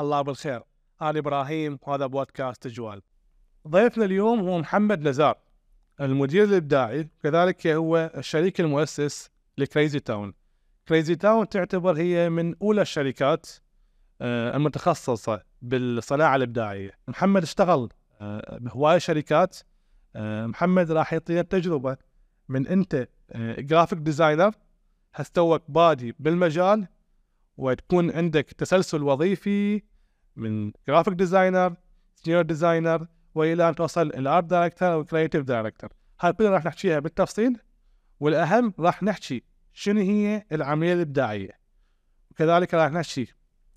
الله بالخير. أنا إبراهيم وهذا بودكاست تجوال. ضيفنا اليوم هو محمد نزار المدير الإبداعي كذلك هو الشريك المؤسس ل Crazy Town Crazy Town تعتبر هي من أولى الشركات آه، المتخصصة بالصناعة الإبداعية. محمد اشتغل آه، بهواية شركات. آه، محمد راح يعطينا تجربة من أنت graphic designer هستوك بادي بالمجال وتكون عندك تسلسل وظيفي من graphic designer senior designer وإلى أن توصل ال art director أو creative director هاي كلها راح نحكيها بالتفصيل والأهم راح نحكي شنو هي العملية الإبداعية. وكذلك راح نحكي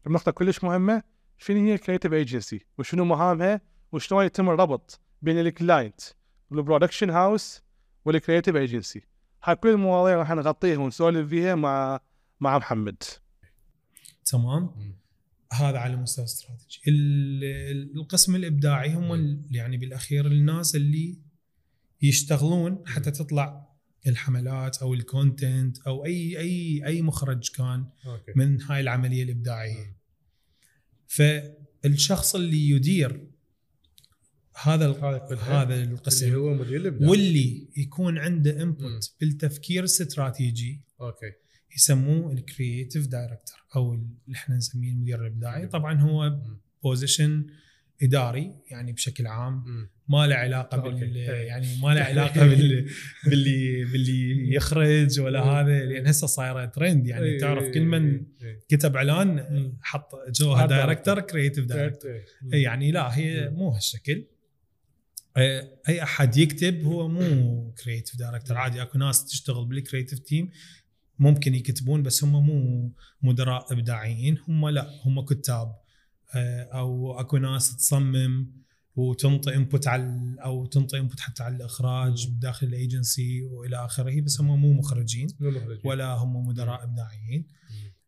بنقطه كلش مهمة شنو هي ال creative agency وشنو مهامها؟ وشلون يتم الربط بين ال client وال production house وال creative agency هاي كل المواضيع راح نغطيها ونسولف فيها مع مع محمد. تمام؟ هذا على مستوى استراتيجي. القسم الإبداعي هم يعني بالأخير الناس اللي يشتغلون حتى تطلع الحملات أو ال content أو اي اي أي مخرج كان okay. من هاي العملية الإبداعية. فالشخص اللي يدير هذا هذا القسم اللي هو مدير الإبداع. واللي يكون عنده input بالتفكير الاستراتيجي okay. يسموه ال creative director أو اللي إحنا نسميه المدير الإبداعي. طبعا هو position إداري يعني بشكل عام. ما له علاقة بال يعني ما له علاقة بال باللي باللي يخرج ولا هذا لأن هسه صايرة ترند يعني تعرف كل من كتب إعلان حط جوها director creative director يعني لا هي مو هالشكل. أي أحد يكتب هو مو creative director عادي أكو ناس تشتغل بال creative team ممكن يكتبون بس هم مو مدراء إبداعيين هم لا هم كتاب. آه، أو أكو ناس تصمم وتنطي input على أو تنطي input حتى على الإخراج بداخل الأيجنسي وإلى آخره بس هم مو مخرجين ولا هم مدراء إبداعيين.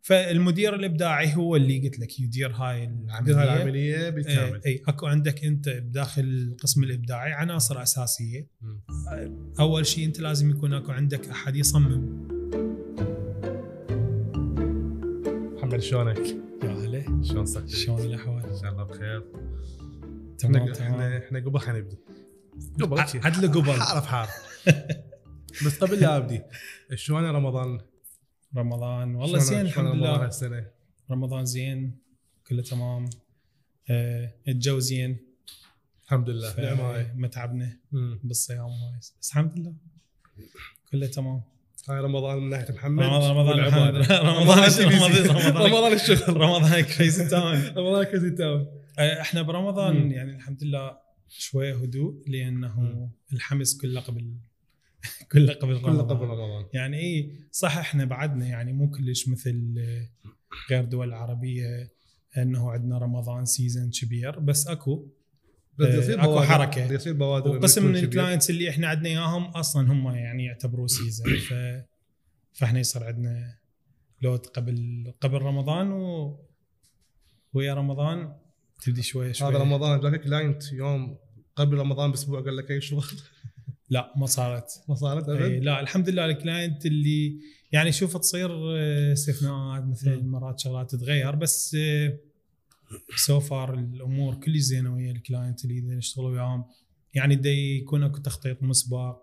فالمدير الإبداعي هو اللي قلت لك يدير هاي العملية. هاي العملية بالكامل. إي أكو عندك أنت بداخل القسم الإبداعي عناصر أساسية. أول شيء أنت لازم يكون أكو عندك أحد يصمم. محمد شلونك؟ يا هلا. شلون صحتك؟ شلون الأحوال؟ إن شاء الله بخير. تمام إحنا إحنا قبل حنبدي قبل عدل قبل. حار بحار بس قبل لا أبدي شلون رمضان؟ رمضان. والله زين الحمد لله. السنة رمضان زين كله تمام. آه الجو زين. الحمد لله. ما تعبنا بالصيام هاي. بس الحمد لله. كله تمام. هاي رمضان من ناحية محمد رمضان رمضان محمد رمضان رمضان الشغل. رمضان Crazy Town رمضان Crazy Town إحنا برمضان يعني الحمد لله شوية هدوء لأنه الحمس كله قبل كله قبل رمضان. كله قبل رمضان. يعني اي صح إحنا بعدنا يعني مو كلش مثل غير دول العربيه إنه عندنا رمضان season كبير بس أكو أكو حركة. يصير بوادر وقسم من ال clients اللي إحنا عندنا إياهم أصلا هم يعني يعتبروا season ف فإحنا يصير عندنا load قبل قبل رمضان و ويا رمضان. تبدي شوي شوي هذا رمضان جاك client يوم قبل رمضان بأسبوع قال لك أي شغل. لا ما صارت. ما صارت أبد؟ لا الحمد لله. الكلاينت اللي يعني شوف تصير آه، استثناءات مثل مرات شغلات تتغير بس so far الأمور كل زينة ويا ال client اللي نشتغل وياهم. يعني دا يكون أكو تخطيط مسبق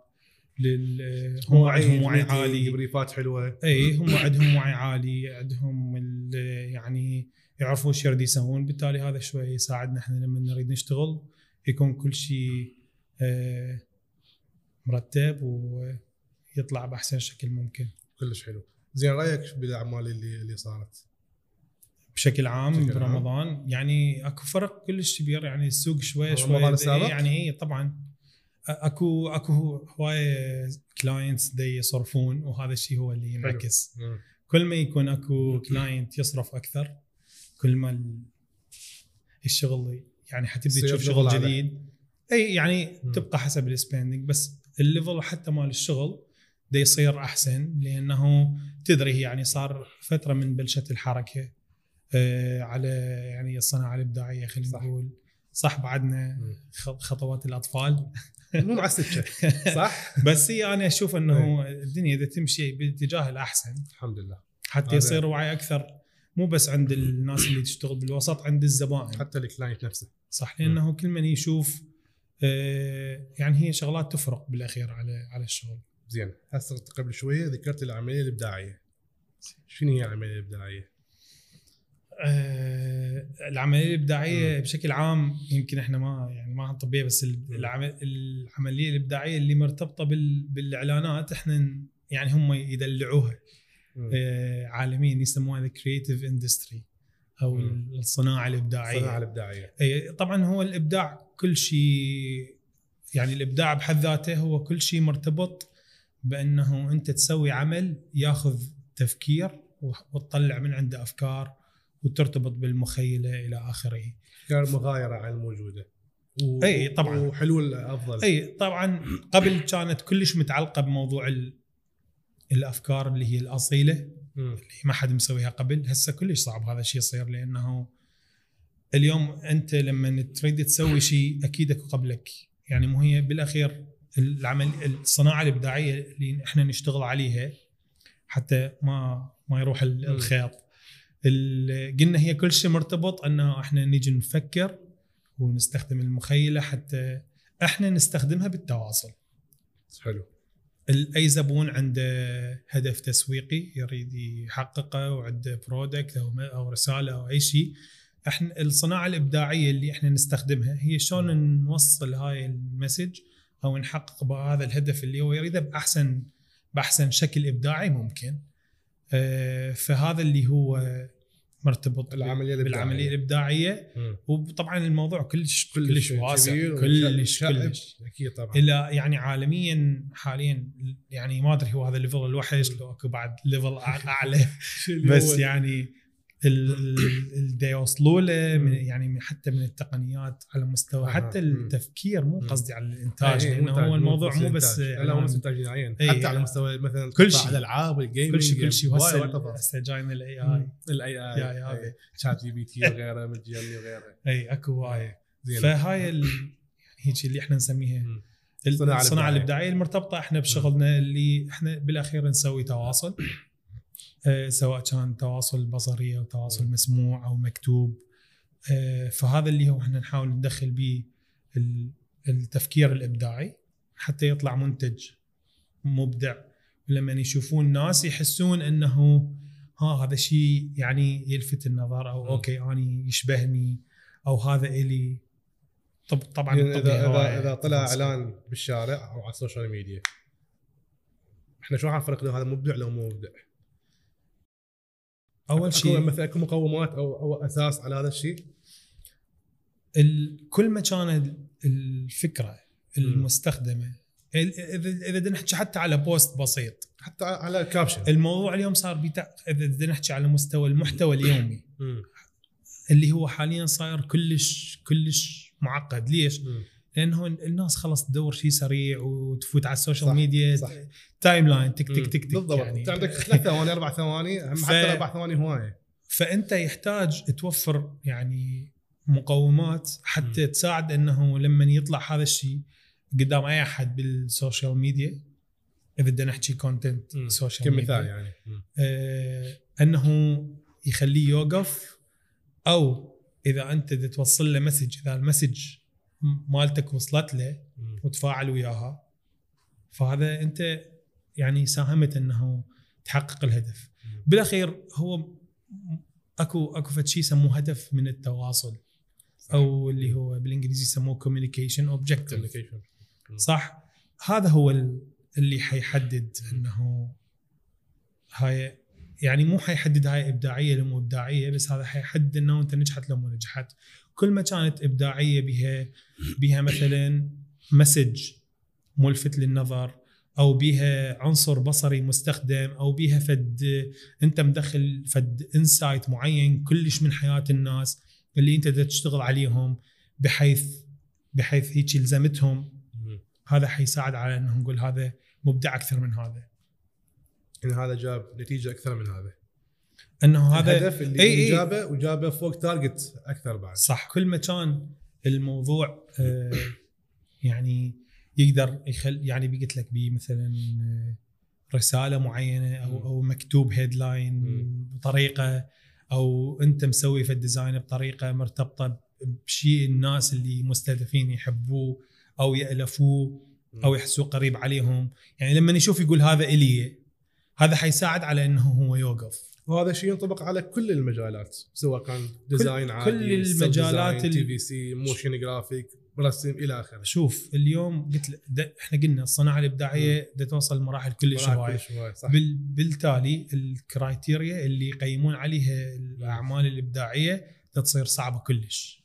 لل هم عندهم وعي عالي. brief ات حلوة. إي هم عندهم وعي عالي عندهم يعني يعرفون إيش يريد يسوون. بالتالي هذا شوي يساعدنا إحنا لما نريد نشتغل. يكون كل شيء آه، مرتب ويطلع بأحسن شكل ممكن. كلش حلو. زين رأيك بالأعمال اللي اللي صارت؟ بشكل عام بشكل برمضان. عام. يعني أكو فرق كلش كبير يعني السوق شوي شوي يعني اي طبعا. أكو أكو هوايه clients دي يصرفون وهذا الشيء هو اللي ينعكس. كل ما يكون أكو client يصرف أكثر كل ما الشغل يعني حتبدي تشوف شغل جديد. أي يعني م. تبقى حسب ال spending بس ال level حتى مال الشغل ده يصير أحسن لأنه تدري يعني صار فترة من بلشت الحركة. على يعني الصناعة الإبداعية خلينا نقول. صح بعدنا خطوات الأطفال. مو السكه صح. بس هي أنا أشوف إنه الدنيا إذا تمشي باتجاه الأحسن الحمد لله. حتى يصير وعي أكثر مو بس عند الناس اللي تشتغل بالوسط عند الزبائن. حتى الكلاينت نفسه. صح لأنه كل من يشوف آه، يعني هي شغلات تفرق بالأخير على على الشغل. زين. هسه قبل شوية ذكرت العملية الإبداعية. شنو هي العملية الإبداعية؟ آه، العملية الإبداعية بشكل عام يمكن إحنا ما يعني ما طبيه بس العمل العملية الإبداعية اللي مرتبطة بال بالإعلانات إحنا يعني هم يدلعوها. آه، عالميا يسموها the creative industry أو مم. الصناعة الإبداعية. الصناعة الإبداعية. أي طبعا هو الإبداع كل شيء يعني الإبداع بحد ذاته هو كل شيء مرتبط بأنه أنت تسوي عمل ياخذ تفكير وتطلع من عنده أفكار وترتبط بالمخيلة إلى آخره. افكار مغايرة عن الموجودة و... أي طبعا وحلول أفضل أي طبعا قبل كانت كلش متعلقة بموضوع ال... الأفكار اللي هي الأصيلة. اللي ما حد مسويها قبل هسه كلش صعب هذا الشيء يصير لأنه اليوم أنت لما تريد تسوي شيء أكيد أكو قبلك يعني مو هي بالأخير العمل الصناعة الإبداعية اللي إحنا نشتغل عليها حتى ما ما يروح ال- مم. الخيط ال- قلنا هي كل شيء مرتبط أنه إحنا نيجي نفكر ونستخدم المخيلة حتى إحنا نستخدمها بالتواصل. حلو. أي زبون عنده هدف تسويقي يريد يحققه وعنده product أو أو رسالة أو أي شيء إحنا الصناعة الإبداعية اللي إحنا نستخدمها هي شلون نوصل هاي ال message أو نحقق بهذا الهدف اللي هو يريده باحسن بأحسن شكل إبداعي ممكن. آه، فهذا اللي هو مرتبط الإبداعية. بالعملية الإبداعية مم. وطبعا الموضوع كلش كلش واسع كلش. كلش أكيد طبعا إلى يعني عالميا حاليا يعني ما أدري هو هذا ال level الوحش لو أكو بعد ليفل أعلى بس يعني اللي يوصلوا له من. يعني حتى من التقنيات على مستوى. حتى. التفكير مو. قصدي على الإنتاج إيه، لأنه إنتاج، هو الموضوع مو بس. لا مو بس إنتاج نهائيا إيه، حتى على مستوى مثلا كل شيء. الألعاب وال gaming كل شيء كل شيء تفاصيل. هسه جاينا ال AI. ال AI إيه. ChatGPT وغيره من جي وغيره إي أكو زين فهاي يعني هيك اللي إحنا نسميها. الصناعه. الإبداعية المرتبطة إحنا بشغلنا اللي إحنا بالأخير نسوي تواصل سواء كان تواصل بصري أو تواصل. مسموع أو مكتوب آه، فهذا اللي هو إحنا نحاول ندخل به ال- التفكير الإبداعي حتى يطلع منتج مبدع لما يشوفون الناس يحسون إنه ها هذا شيء يعني يلفت النظر أو. okay اني يشبهني أو هذا إلي طب طبعا يعني اذا اذا إذا طلع تفاصيل. إعلان بالشارع أو على ال social media إحنا شلون حنفرق له هذا مبدع لو مو مبدع؟ أول شيء مثلا أكو مقومات أو أو أساس على هذا الشيء. ال- كل ما كانت الفكرة المستخدمة ال- اذا إذا نحكي حتى على post بسيط. حتى على ال caption الموضوع اليوم صار بتاع إذا نحكي على مستوى المحتوى اليومي. اللي هو حاليا صاير كلش كلش معقد. ليش؟ لأنه الناس خلص تدور شيء سريع وتفوت على ال social صح، ميديا صح. timeline تك تك. تك تك بالضبط يعني انت عندك ثلاث ثواني أربع ثواني ف- حتى أربع ثواني هواية فأنت يحتاج توفر يعني مقومات حتى مم. تساعد إنه لما يطلع هذا الشيء قدام أي أحد بال social media إذا بدنا نحكي content. social كمثال ميديا يعني مم. آه إنه يخليه يوقف أو إذا أنت توصل له message إذا ال message مالتك وصلت له. وتفاعل وياها. فهذا أنت يعني ساهمت إنه تحقق الهدف. بالأخير هو أكو أكو فد شيء يسموه هدف من التواصل. أو اللي هو بالإنجليزي يسموه communication objective Communication. صح؟ هذا هو ال- اللي حيحدد إنه هاي يعني مو حيحدد هاي إبداعية لو مو إبداعية بس هذا حيحدد إنه أنت نجحت لو مو نجحت. كل ما كانت إبداعية بها بها مثلا message ملفت للنظر أو بها عنصر بصري مستخدم أو بها فد أنت مدخل فد insight معين كلش من حياة الناس اللي أنت تشتغل عليهم بحيث بحيث هيك يلزمتهم. هذا حيساعد على انه نقول هذا مبدع أكثر من هذا. إن هذا جاب نتيجة أكثر من هذا. إنه هذا الهدف اللي, إي. جابه وجابه فوق target أكثر بعد صح كل ما كان الموضوع آه، يعني يقدر يخل يعني قلت لك بيه مثلا آه، رسالة معينة أو. أو مكتوب headline. بطريقة أو أنت مسوي في ال design بطريقة مرتبطة بشيء الناس اللي مستهدفين يحبوه أو يألفوه أو يحسوه قريب عليهم يعني لما يشوف يقول هذا إلي هذا حيساعد على إنه هو يوقف وهذا الشيء ينطبق على كل المجالات سواء كان design عادي كل المجالات TVC motion graphic رسم إلى آخره. شوف اليوم قلت لك إحنا قلنا الصناعة الإبداعية بدها توصل لمراحل كلش هوايه بال بالتالي ال criteria اللي يقيمون عليها الأعمال الإبداعية تصير صعبة كلش.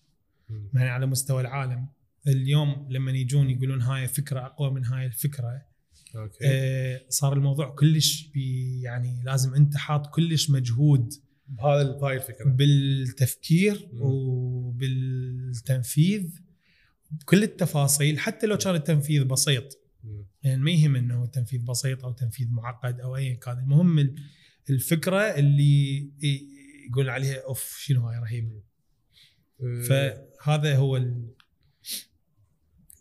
يعني على مستوى العالم اليوم لما يجون يقولون هاي فكرة أقوى من هاي الفكرة okay. آه صار الموضوع كلش يعني لازم أنت حاط كلش مجهود بهذا بهاي الفكرة. بالتفكير مم. وبالتنفيذ. بكل التفاصيل حتى لو كان التنفيذ بسيط. يعني ما يهم إنه التنفيذ بسيط أو تنفيذ معقد أو ايا كان. المهم الفكرة اللي يقول عليها أوف شنو هاي رهيبة. آه. فهذا هو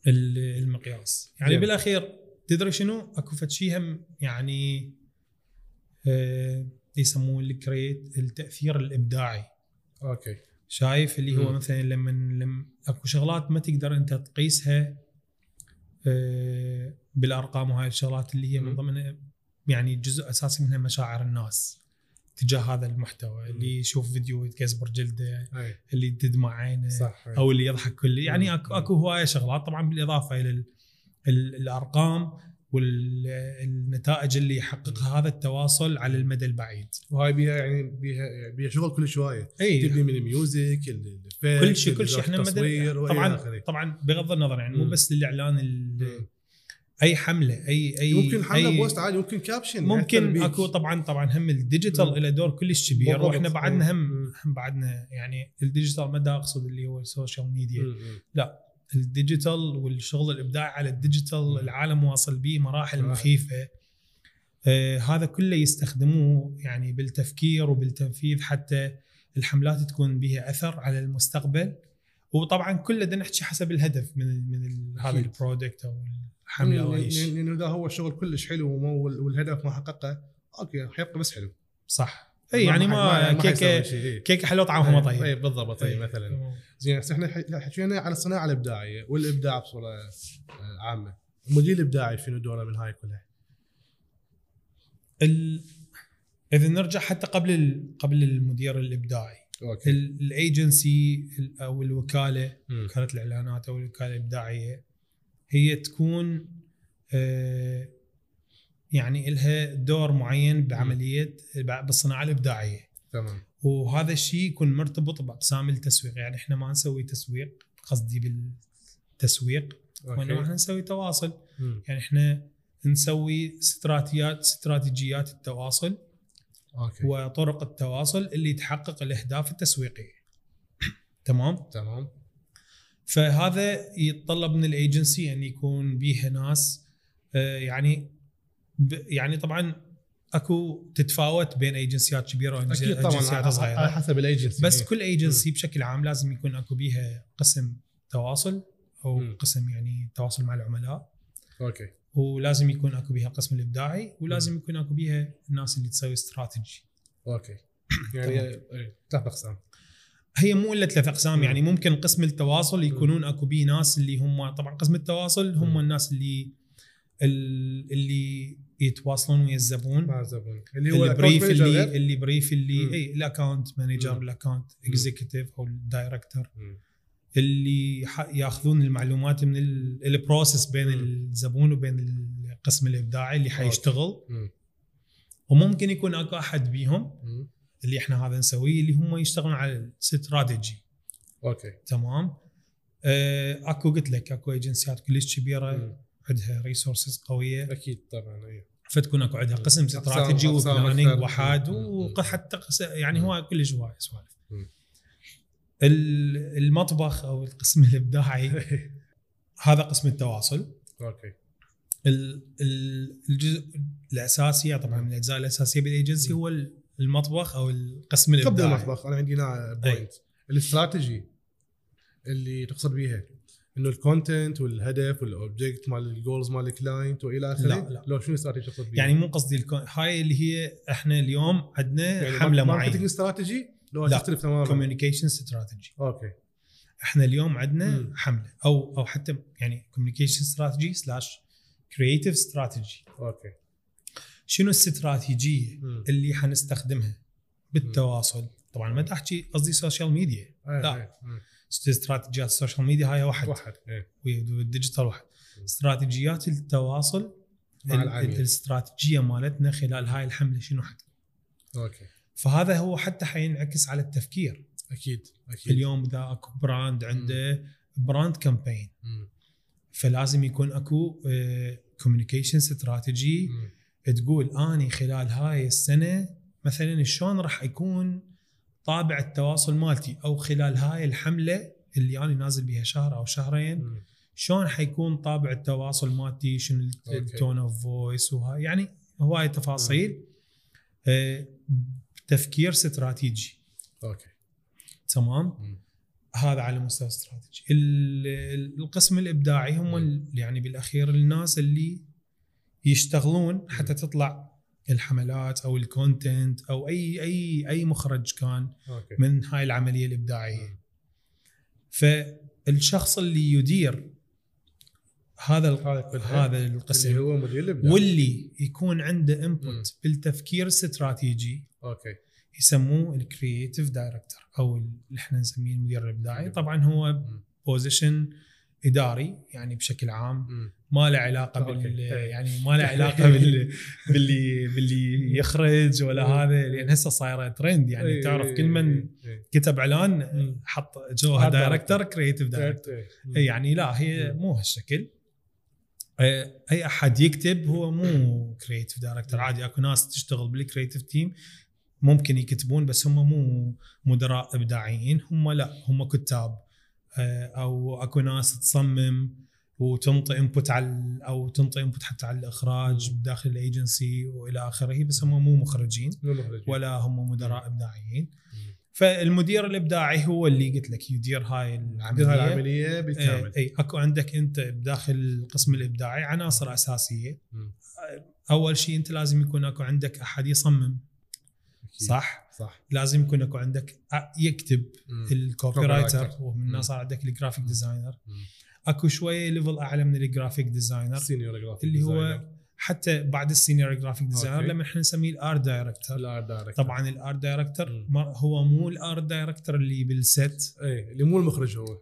المقياس. يعني بالأخير تدري شنو؟ اكو فد شيء هم يعني آه يسموه ال creative التاثير الإبداعي. okay. شايف اللي هو مثلا لما لما اكو شغلات ما تقدر انت تقيسها آه بالأرقام وهاي الشغلات اللي هي من ضمن يعني جزء أساسي منها مشاعر الناس تجاه هذا المحتوى. اللي يشوف فيديو يتكسبر جلده إي. اللي تدمع عينه صح أو اللي يضحك كله يعني اكو اكو هواية شغلات طبعا بالإضافة إلى الأرقام والنتائج اللي يحققها هذا التواصل على المدى البعيد. وهاي بيها يعني بيها بيها شغل كل شوية إي. تبني من ال music كل شيء كل شيء. إحنا طبعا طبعا بغض النظر يعني مو بس الاعلان أي حملة اي إي ممكن حملة أي post عادي ممكن caption ممكن أكو طبعا طبعا هم ال digital له دور كلش كبير وإحنا بعدنا هم هم بعدنا يعني ال digital ما أقصد اللي هو ال social media لا. ال digital والشغل الابداعي على ال digital العالم واصل به مراحل مخيفة. آه هذا كله يستخدموه يعني بالتفكير وبالتنفيذ حتى الحملات تكون بها أثر على المستقبل. وطبعا كله بدنا نحكي حسب الهدف من من هذا ال product أو الحملة أو اي شيء لأنه اذا هو الشغل كلش حلو والهدف ما حققه. okay حيبقى بس حلو. صح. اي يعني ما, ما كيكه كيكه حلوة طعمها طيب. اي بالضبط طيب مثلا. زين هسه إحنا حكينا على الصناعة الإبداعية والإبداع بصورة آه، عامة. المدير الإبداعي شنو دوره من هاي كلها؟ ال... إذا نرجع حتى قبل ال... قبل المدير الإبداعي. أوكي. الأيجنسي أو الوكالة وكاله الإعلانات أو الوكالة الإبداعية هي تكون آه يعني لها دور معين بعملية بالصناعة الإبداعية. تمام. وهذا الشيء يكون مرتبط بأقسام التسويق. يعني إحنا ما نسوي تسويق قصدي بالتسويق وإنما إحنا نسوي تواصل. م. يعني إحنا نسوي استراتيجيات استراتيجيات التواصل أوكي. وطرق التواصل اللي تحقق الأهداف التسويقية. تمام؟ تمام. فهذا يتطلب من الأيجنسي أن يكون بيها ناس آه، يعني يعني طبعا أكو تتفاوت بين agencies كبيرة و agencies صغيرة. على حسب ال agency بس كل agency بشكل عام لازم يكون أكو بيها قسم تواصل أو م. قسم يعني تواصل مع العملاء. okay. ولازم يكون أكو بيها قسم الإبداعي ولازم يكون أكو بيها الناس اللي تسوي استراتيجي أوكي. يعني إيه، ثلاث أقسام. هي مو إلا ثلاث أقسام يعني ممكن قسم التواصل يكونون أكو بيه ناس اللي هم طبعا قسم التواصل هم الناس اللي اللي يتواصلون ويا الزبون. مع الزبون. اللي هو ال brief اللي اللي brief اللي اي ال account manager ال account executive أو ال director اللي يأخذون المعلومات من ال process بين الزبون وبين القسم الإبداعي اللي حيشتغل. وممكن يكون أكو أحد بيهم اللي إحنا هذا نسويه اللي هم يشتغلون على ال strategy okay. تمام؟ آه، أكو قلت لك أكو agencies كلش كبيرة. عندها resources قوية. أكيد طبعا اي فتكون أكو عندها قسم strategy و planning وحاد وحتى يعني هو كلش هواي سوالف. المطبخ أو القسم الإبداعي هذا قسم التواصل. okay. الجزء الاساسي طبعا من الأجزاء الأساسية بالايجنسي هو المطبخ أو القسم الإبداعي. قبل المطبخ أنا عندي هنا point ال strategy اللي تقصد بيها. الكونتنت والهدف والاوبجكت مال الجولز مال الكلاينت وإلى آخره؟ لا لا. لو شنو استراتيجي تقصد يعني مو قصدي هاي اللي هي إحنا اليوم عندنا يعني حملة معينة. marketing استراتيجي لو لا. تختلف تماما. communication strategy okay. إحنا اليوم عندنا. حملة أو أو حتى يعني communication strategy slash creative strategy okay. شنو الاستراتيجيه. اللي حنستخدمها بالتواصل؟ طبعا ما تحكي قصدي social media لا. استراتيجيات ال social media هاي واحد واحد إيه. وال digital واحد. استراتيجيات التواصل مع ال- العميل. الاستراتيجية مالتنا خلال هاي الحملة شنو حتكون okay فهذا هو حتى حينعكس على التفكير أكيد أكيد اليوم إذا أكو brand عنده brand campaign مم. فلازم يكون أكو communication strategy مم. تقول أني خلال هاي السنة مثلا شلون راح يكون طابع التواصل مالتي أو خلال هاي الحملة اللي أنا نازل بها شهر أو شهرين. شلون حيكون طابع التواصل مالتي؟ شنو. ال tone of voice وهاي يعني هواي تفاصيل آه، تفكير استراتيجي. okay. تمام؟ مم. هذا على مستوى استراتيجي. ال- ال- القسم الإبداعي هم يعني بالأخير الناس اللي يشتغلون حتى تطلع الحملات أو ال content أو أي أي أي مخرج كان okay من هاي العملية الإبداعية فالشخص اللي يدير هذا هذا. هذا اللي القسم هو مدير الإبداع واللي يكون عنده. input بالتفكير الاستراتيجي okay يسموه ال creative director أو اللي إحنا نسميه المدير الإبداعي. طبعا هو. position إداري يعني بشكل عام. ما له علاقة. بال إيه. يعني ما له علاقة بال باللي باللي يخرج ولا. هذا لأن هسه صايرة ترند يعني إيه، تعرف إيه، كل من. كتب إعلان. حط جوها إيه. مم. اي يعني لا هي. مو هالشكل أي أحد يكتب هو مو creative director مم. عادي أكو ناس تشتغل بال creative team ممكن يكتبون بس هم مو مدراء إبداعيين هم لا هم كتاب أو أكو ناس تصمم وتنطي input على أو تنطي input حتى على الإخراج مم. داخل الأيجنسي وإلى آخره بس هم مو مخرجين. ولا هم مدراء إبداعيين. فالمدير الإبداعي هو اللي قلت لك يدير هاي العملية هاي العملية بالكامل إي أكو عندك أنت بداخل القسم الإبداعي عناصر أساسية مم. أول شيء أنت لازم يكون أكو عندك أحد يصمم. صح صح لازم يكون اكو عندك يكتب. ال copy. writer ومن. الناس صار عندك ال graphic. designer. اكو شوية level اعلى من ال graphic designer senior graphic اللي هو. حتى بعد ال senior graphic designer. لما إحنا نسميه ال art director ال art director طبعا director مم. ما- هو مو ال art director اللي بال set اي اللي مو المخرج هو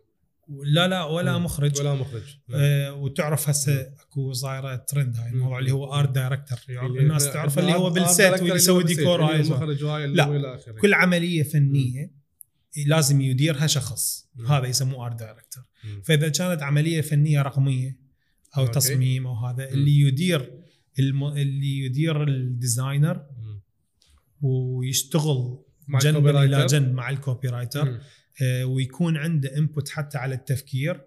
لا لا ولا مم. مخرج ولا مخرج آه، وتعرف هسه اكو صايرة ترند هاي الموضوع اللي هو art director اللي- الناس تعرف اللي هو director واللي اللي يسوي ديكور هاي. المخرج اللي لا. كل عملية فنية لازم يديرها شخص مم. هذا يسموه art director مم. فإذا كانت عملية فنية رقمية أو okay. تصميم أو هذا مم. اللي يدير الم... اللي يدير ال designer مم. ويشتغل ال copy إلى. جنب مع ال copywriter مم. ويكون عنده input حتى على التفكير.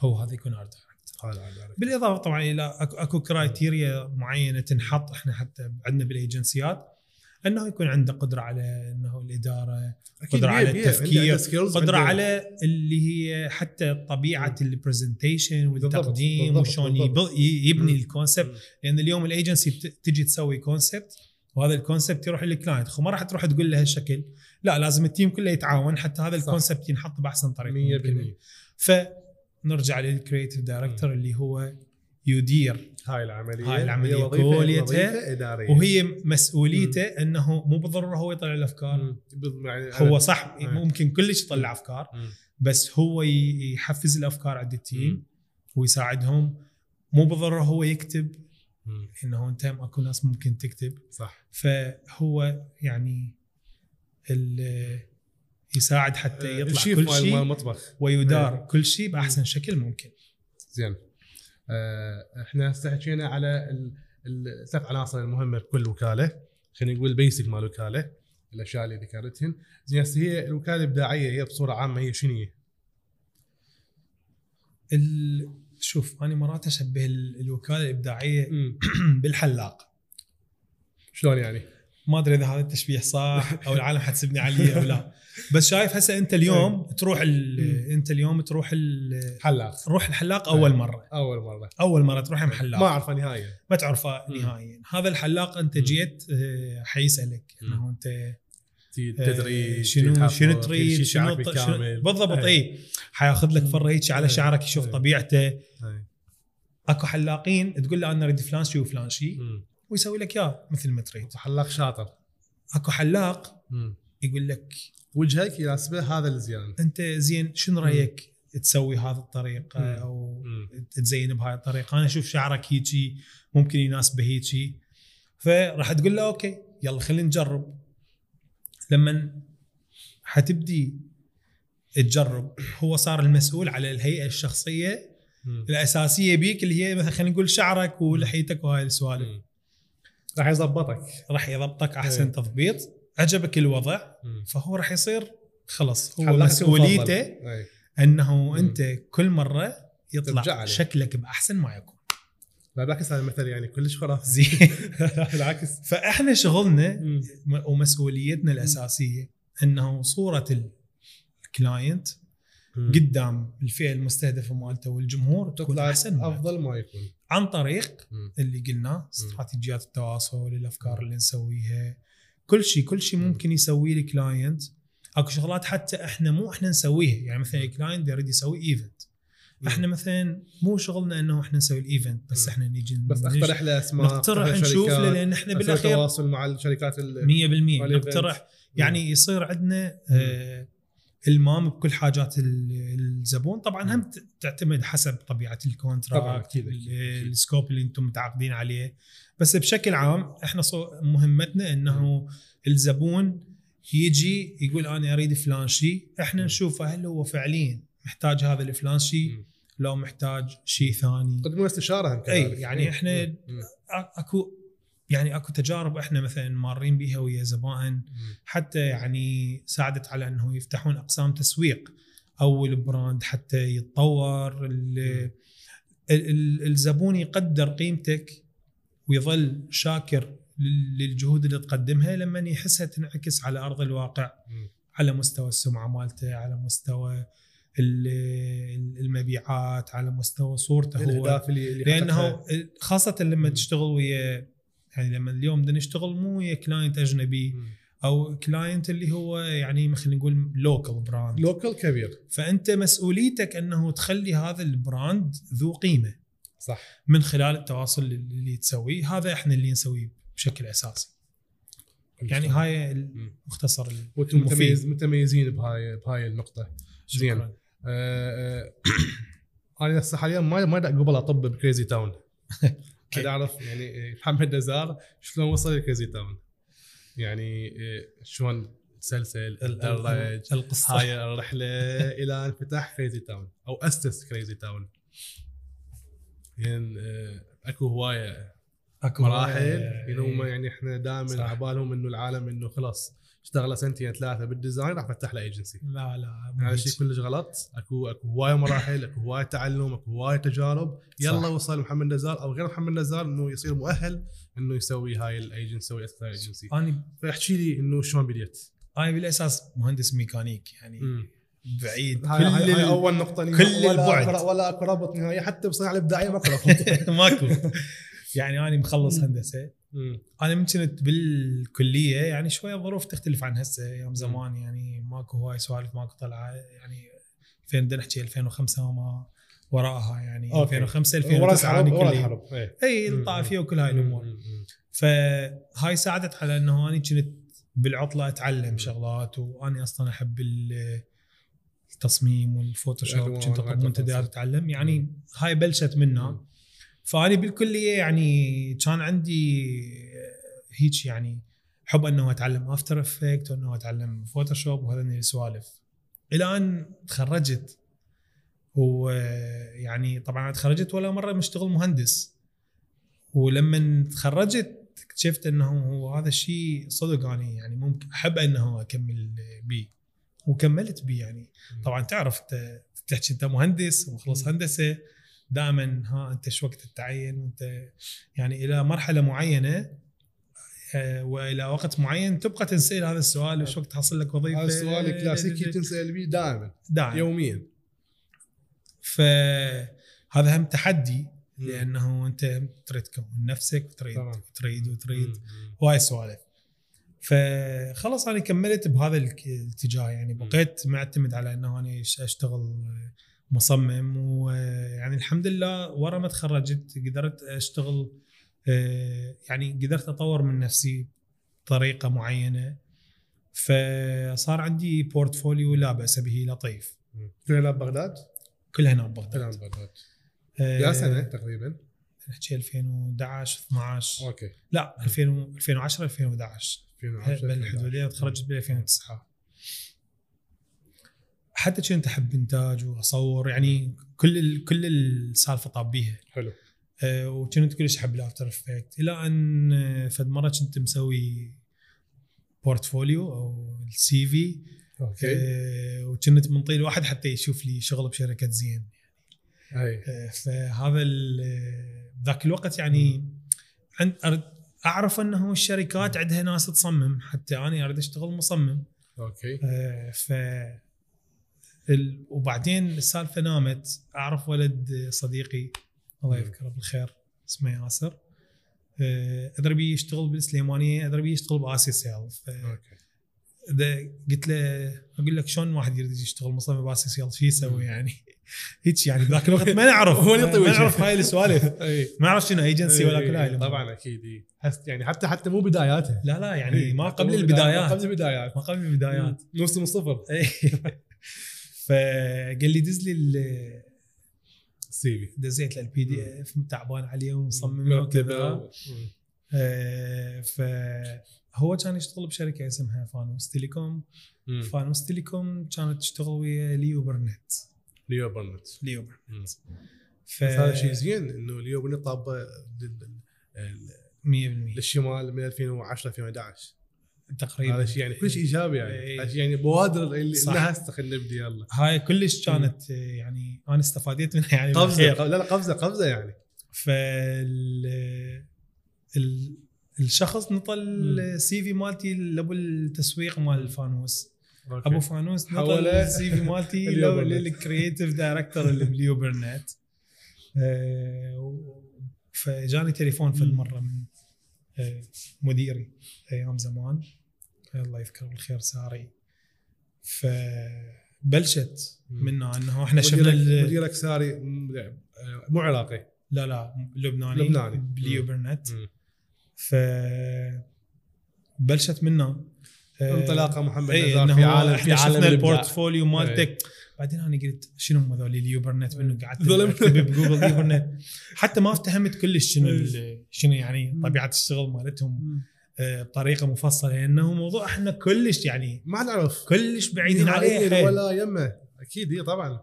هو هذا يكون art director بالإضافة طبعا إلى أكو, criteria معينة تنحط إحنا حتى عندنا بال agencies إنه يكون عنده قدرة على إنه الإدارة قدرة على. التفكير، قدرة على اللي هي حتى طبيعة ال presentation والتقديم وشلون يبني. ال concept. لأن اليوم الايجنسي تجي تسوي concept وهذا ال concept يروح لل client ما راح تروح تقول له هالشكل. لا لازم ال team كله يتعاون حتى هذا. ال concept ينحط بأحسن طريقة 100% فنرجع لل creative director اللي هو يدير هاي العملية هاي وظيفة- كليتها وظيفة إدارية وهي مسؤوليته إنه مو بالضرورة هو يطلع الأفكار مم. يعني هو صح أي. ممكن كلش يطلع أفكار مم. بس هو يحفز الأفكار عند ال team مم. ويساعدهم مو بالضرورة هو يكتب مم. إنه أنت أكو ناس ممكن تكتب صح فهو يعني يساعد حتى يطلع الشيف كل مال شيء المطبخ ويدار كل شيء بأحسن شكل ممكن. زين. آه، إحنا هسه حكينا على ال- ال- الثلاث عناصر المهمة بكل وكالة. خلينا نقول البيسك مال الوكاله الأشياء اللي ذكرتهن. زين هسه هي الوكالة الإبداعية هي بصورة عامة هي شنو هي؟ ال... شوف أنا مرات أشبه ال- الوكالة الإبداعية بالحلاق. شلون يعني؟ ما أدري إذا هذا التشبيه صح أو العالم حتسبني عليه أو لا بس شايف هسه أنت اليوم تروح ال... أنت اليوم تروح ال... حلاق تروح الحلاق أول مرة أول مرة أول مرة تروح محلاق ما أعرفه نهائيا ما تعرفه. نهائيا هذا الحلاق أنت. جيت آه، حيسألك. إنه أنت تدري شنو شنو تريد شنو, بالضبط. اي حياخذ لك فره هيك على. شعرك يشوف. طبيعته. أكو حلاقين تقول له أنا أريد فلان شي وفلان شي. ويسوي لك اياه مثل ما تريد حلاق شاطر اكو حلاق مم. يقول لك وجهك يناسبه هذا الزيان انت زين شنو رأيك تسوي هذه الطريقة مم. أو مم. تزين بهاي الطريقة أنا أشوف شعرك هيجي ممكن يناسبه هيجي فراح تقول له أوكي يلا خلينا نجرب لما حتبدي تجرب هو صار المسؤول على الهيئة الشخصية. الأساسية بيك اللي هي مثلا خلينا نقول شعرك ولحيتك وهاي السوالف. راح يضبطك راح يضبطك أحسن إيه. تضبيط عجبك الوضع مم. فهو راح يصير خلاص هو مسؤوليته. أي. إنه مم. أنت كل مرة يطلع. شكلك بأحسن ما يكون لا بالعكس هذا المثل يعني كلش خرافي زين بالعكس فإحنا شغلنا مم. ومسؤوليتنا الأساسية إنه صورة ال client. قدام الفئة المستهدفة مالته والجمهور تكون تطلع أحسن. أفضل ما يكون. عن طريق مم. اللي قلناه استراتيجيات التواصل الأفكار اللي نسويها كل شيء كل شيء ممكن يسويه ال client أكو شغلات حتى إحنا مو إحنا نسويها. يعني مثلا ال client يريد يسوي event إحنا مثلا مو شغلنا إنه إحنا نسوي ال event بس. إحنا نجي بس اقترح له أسماء نقترح نشوف لأن إحنا بالأخير 100% تواصل مع الشركات ال- نقترح. يعني يصير عندنا آه إلمام بكل حاجات ال- الزبون طبعا هم تعتمد حسب طبيعة ال contract. ال scope اللي أنتم متعاقدين عليه بس بشكل عام إحنا مهمتنا إنه الزبون يجي يقول أنا أريد فلان شيء إحنا. نشوفه هل هو فعليا محتاج هذا الفلان شيء. لو محتاج شيء ثاني تقدمون استشارة اي. يعني إحنا أكو يعني اكو تجارب إحنا مثلا مارين بيها ويا زبائن. حتى يعني ساعدت على انه يفتحون اقسام تسويق أو البراند حتى يتطور ال- ال- ال- الزبون يقدر قيمتك ويظل شاكر لل- للجهود اللي تقدمها لما يحسها تنعكس على أرض الواقع. على مستوى السمعة مالته على مستوى ال- المبيعات على مستوى صورته هو الأهداف اللي اللي لأنه. خاصة لما. تشتغل ويا يعني لما اليوم بدنا نشتغل مو ويا client أجنبي. أو client اللي هو يعني خلينا نقول local brand local كبير. فأنت مسؤوليتك أنه تخلي هذا ال brand ذو قيمة. صح. من خلال التواصل اللي تسويه. هذا إحنا اللي نسويه بشكل أساسي. يعني هاي المختصر وأنتم. متميز متميزين بهاي بهاي النقطة. زين. آه، آه، أنا هسه حاليا ما ما قبل اطب ب Crazy Town قاعد اعرف يعني محمد نزار شلون وصل ل Crazy Town. يعني آه، شلون تسلسل ال- ال- تدرج القصة. هاي الرحلة إلى ان فتح Crazy Town أو أسس Crazy Town. يعني آه، أكو هواية أكو مراحل يعني هم يعني إحنا دائما. على بالهم إنه العالم إنه خلاص اشتغل سنتين ثلاثة بال design راح فتح له ايجنسي لا لا مو هذا. الشيء كلش غلط. أكو أكو هوايه مراحل أكو هوايه تعلم أكو هوايه تجارب. يلا صح. وصل محمد نزار أو غير محمد نزار إنه يصير مؤهل إنه يسوي هاي الايجنسي يسوي اسس هاي الايجنسي أنا فاحكي لي إنه شلون بديت؟ أنا بالأساس مهندس ميكانيك يعني مم. بعيد. هاي, هاي, كل هاي ال- أول نقطة كل ولا البعد. ولا اكو رابط نهائي حتى بصناعه الابداعيه ماكو. ماكو. يعني أنا مخلص. هندسة. مم. أنا من كنت بالكلية يعني شوية الظروف تختلف عن هسه أيام زمان يعني ماكو هواي سوالف ماكو طلعة يعني 2000 بدنا نحكي 2005 وما وراءها يعني okay. 2005 ورا 2009 الحرب أنا ورا. الحرب. إي مم. الطائفية وكل هاي الأمور مم. مم. فهاي ساعدت على إنه أنا كنت بالعطلة أتعلم شغلات وأنا أصلا أحب ال- التصميم وال Photoshop كنت أطلب منتديات. اتعلم يعني هاي بلشت منها فاني بالكلية يعني كان عندي هيك يعني حب إنه أتعلم After Effects وإنه أتعلم Photoshop وهذول السوالف. إلى ان تخرجت. ويعني طبعا تخرجت ولا مرة مشتغل مهندس. ولما تخرجت اكتشفت إنه هو هذا الشيء صدق أنا يعني ممكن أحب إنه أكمل بيه. وكملت بيه يعني. طبعا تعرف انت تحكي أنت مهندس ومخلص هندسة. دائما ها أنت شو وقت تتعين؟ وأنت يعني إلى مرحلة معينة آه، وإلى وقت معين تبقى تنسأل هذا السؤال وش وقت حصل لك وظيفة؟ هذا السؤال الكلاسيكي تنسأل به دائما دائما. يوميا. فهذا هم تحدي لأنه أنت تريد تكون نفسك وتريد طبعاً. وتريد وتريد. هواي سوالف فخلص أنا كملت بهذا الاتجاه. يعني بقيت معتمد على إنه أنا أشتغل مصمم ويعني الحمد لله ورا ما تخرجت قدرت أشتغل آه، يعني قدرت أطور من نفسي بطريقة معينة. فصار عندي portfolio لا بأس به لطيف كلنا ببغداد؟ كلها هنا ببغداد. ببغداد. آه، يا سنة تقريبا؟ نحكي 2011 12 okay. لا 2000 و- 2010 2011 2010 بالحدودين تخرجت ب 2009 حتى كنت احب انتاج وأصور؟ يعني كل ال- كل السالفة طاب بيها حلو. أه وكنت كلش احب ال After Effects؟ إلى أن آه، فد مرة كنت مسوي portfolio أو ال CV. okay. أه وكنت منطي الواحد حتى يشوف لي شغل بشركة زين. أي. أه فهذا ذاك الوقت يعني عند أرد أعرف أنه الشركات عندها ناس تصمم. حتى أنا أريد أشتغل مصمم. okay. آه، ف ال... وبعدين السالفه نامت أعرف ولد صديقي الله. يذكره بالخير اسمه ياسر. آه، أدري بيه يشتغل بالسليمانيه أدري بيه يشتغل بآسياسيل ف... إذا قلت له أقول لك شلون واحد يريد يشتغل مصمم بآسياسيل شو يسوي يعني؟ هيك يعني بذاك الوقت ما نعرف. هو اللي ما. نعرف هاي السوالف. ما نعرف شنو ايجنسي ولا كل هاي. طبعا أكيد يعني حتى حتى مو بداياتها لا لا يعني ما قبل البدايات. قبل البدايات. ما قبل البدايات. نص من صفر إي. فقال لي دز لي ال- ال CV. دزيت له ال PDF تعبان عليه ومصمم وكذا. آه، فهو كان يشتغل بشركة اسمها فانوس Telecom. مم. فانوس Telecom كانت تشتغل ويا Leo Burnett. Leo Burnett. Leo. Burnett. ف هذا شيء زين إنه Leo Burnett طابة لل- ال- 100% للشمال من 2010 2011 تقريبا. هذا شيء يعني كل شيء إيجابي يعني. إي. هذا شيء يعني بوادر اللي صح. خلينا نبدي يلا. هاي كلش كانت آه، يعني أنا استفاديت منها يعني قفزة لا لا قفزة قفزة يعني. فال ال... الشخص نطى ال CV مالتي لأبو التسويق مال الفانوس okay. أبو فانوس نطى حوله ال CV مالتي. لل creative director اللي ب Leo Burnett آه، فجاني تليفون فد مرة من آه، مديري أيام زمان. الله يذكره بالخير ساري. فبلشت. منه إنه إحنا شفنا مديرك, ساري مو عراقي. لا لا لبناني. لبناني. ب Leo. Burnett. ف بلشت منه. آه، انطلاقة محمد اي نزار في عالم في إحنا عالم شفنا. ال portfolio مالتك. بعدين أنا قلت شنو هم هذول ال Leo Burnett؟ منه قعدت ظلم. أكتب ب Google Leo Burnett؟ حتى ما افتهمت كلش شنو ال- شنو يعني طبيعة الشغل مالتهم. بطريقة مفصلة لأنه موضوع إحنا كلش يعني ما نعرف كلش بعيدين عليه. ولا يمه أكيد اي طبعا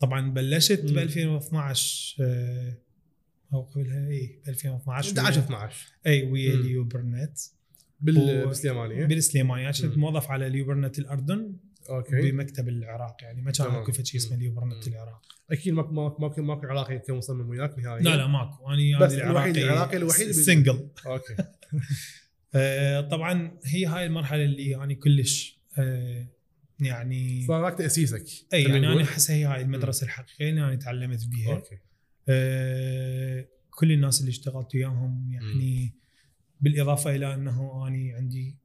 طبعا بلشت. ب 2012 آه، أو قبلها اي ب 2012 11 ويا- 12 اي ويا. ال Leo Burnett بالسليمانية بالسليمانية كنت. موظف على ال Leo Burnett الأردن okay. بمكتب العراق يعني ما كان. اكو شيء اسمه مم. ال Leo Burnett مم. العراق. أكيد ماكو ماكو ماكو, ماكو عراقي كمصمم وياك نهائيا. لا لا ماكو. أنا بس الوحيد العراقي الوحيد اللي- single okay. آه طبعا هي هاي المرحلة اللي يعني كلش آه يعني صار تأسيسك. إي يعني. أنا احسها هي هاي المدرسة الحقيقية اللي أنا تعلمت بيها. okay. آه كل الناس اللي اشتغلت وياهم يعني بالإضافة إلى أنه اني عندي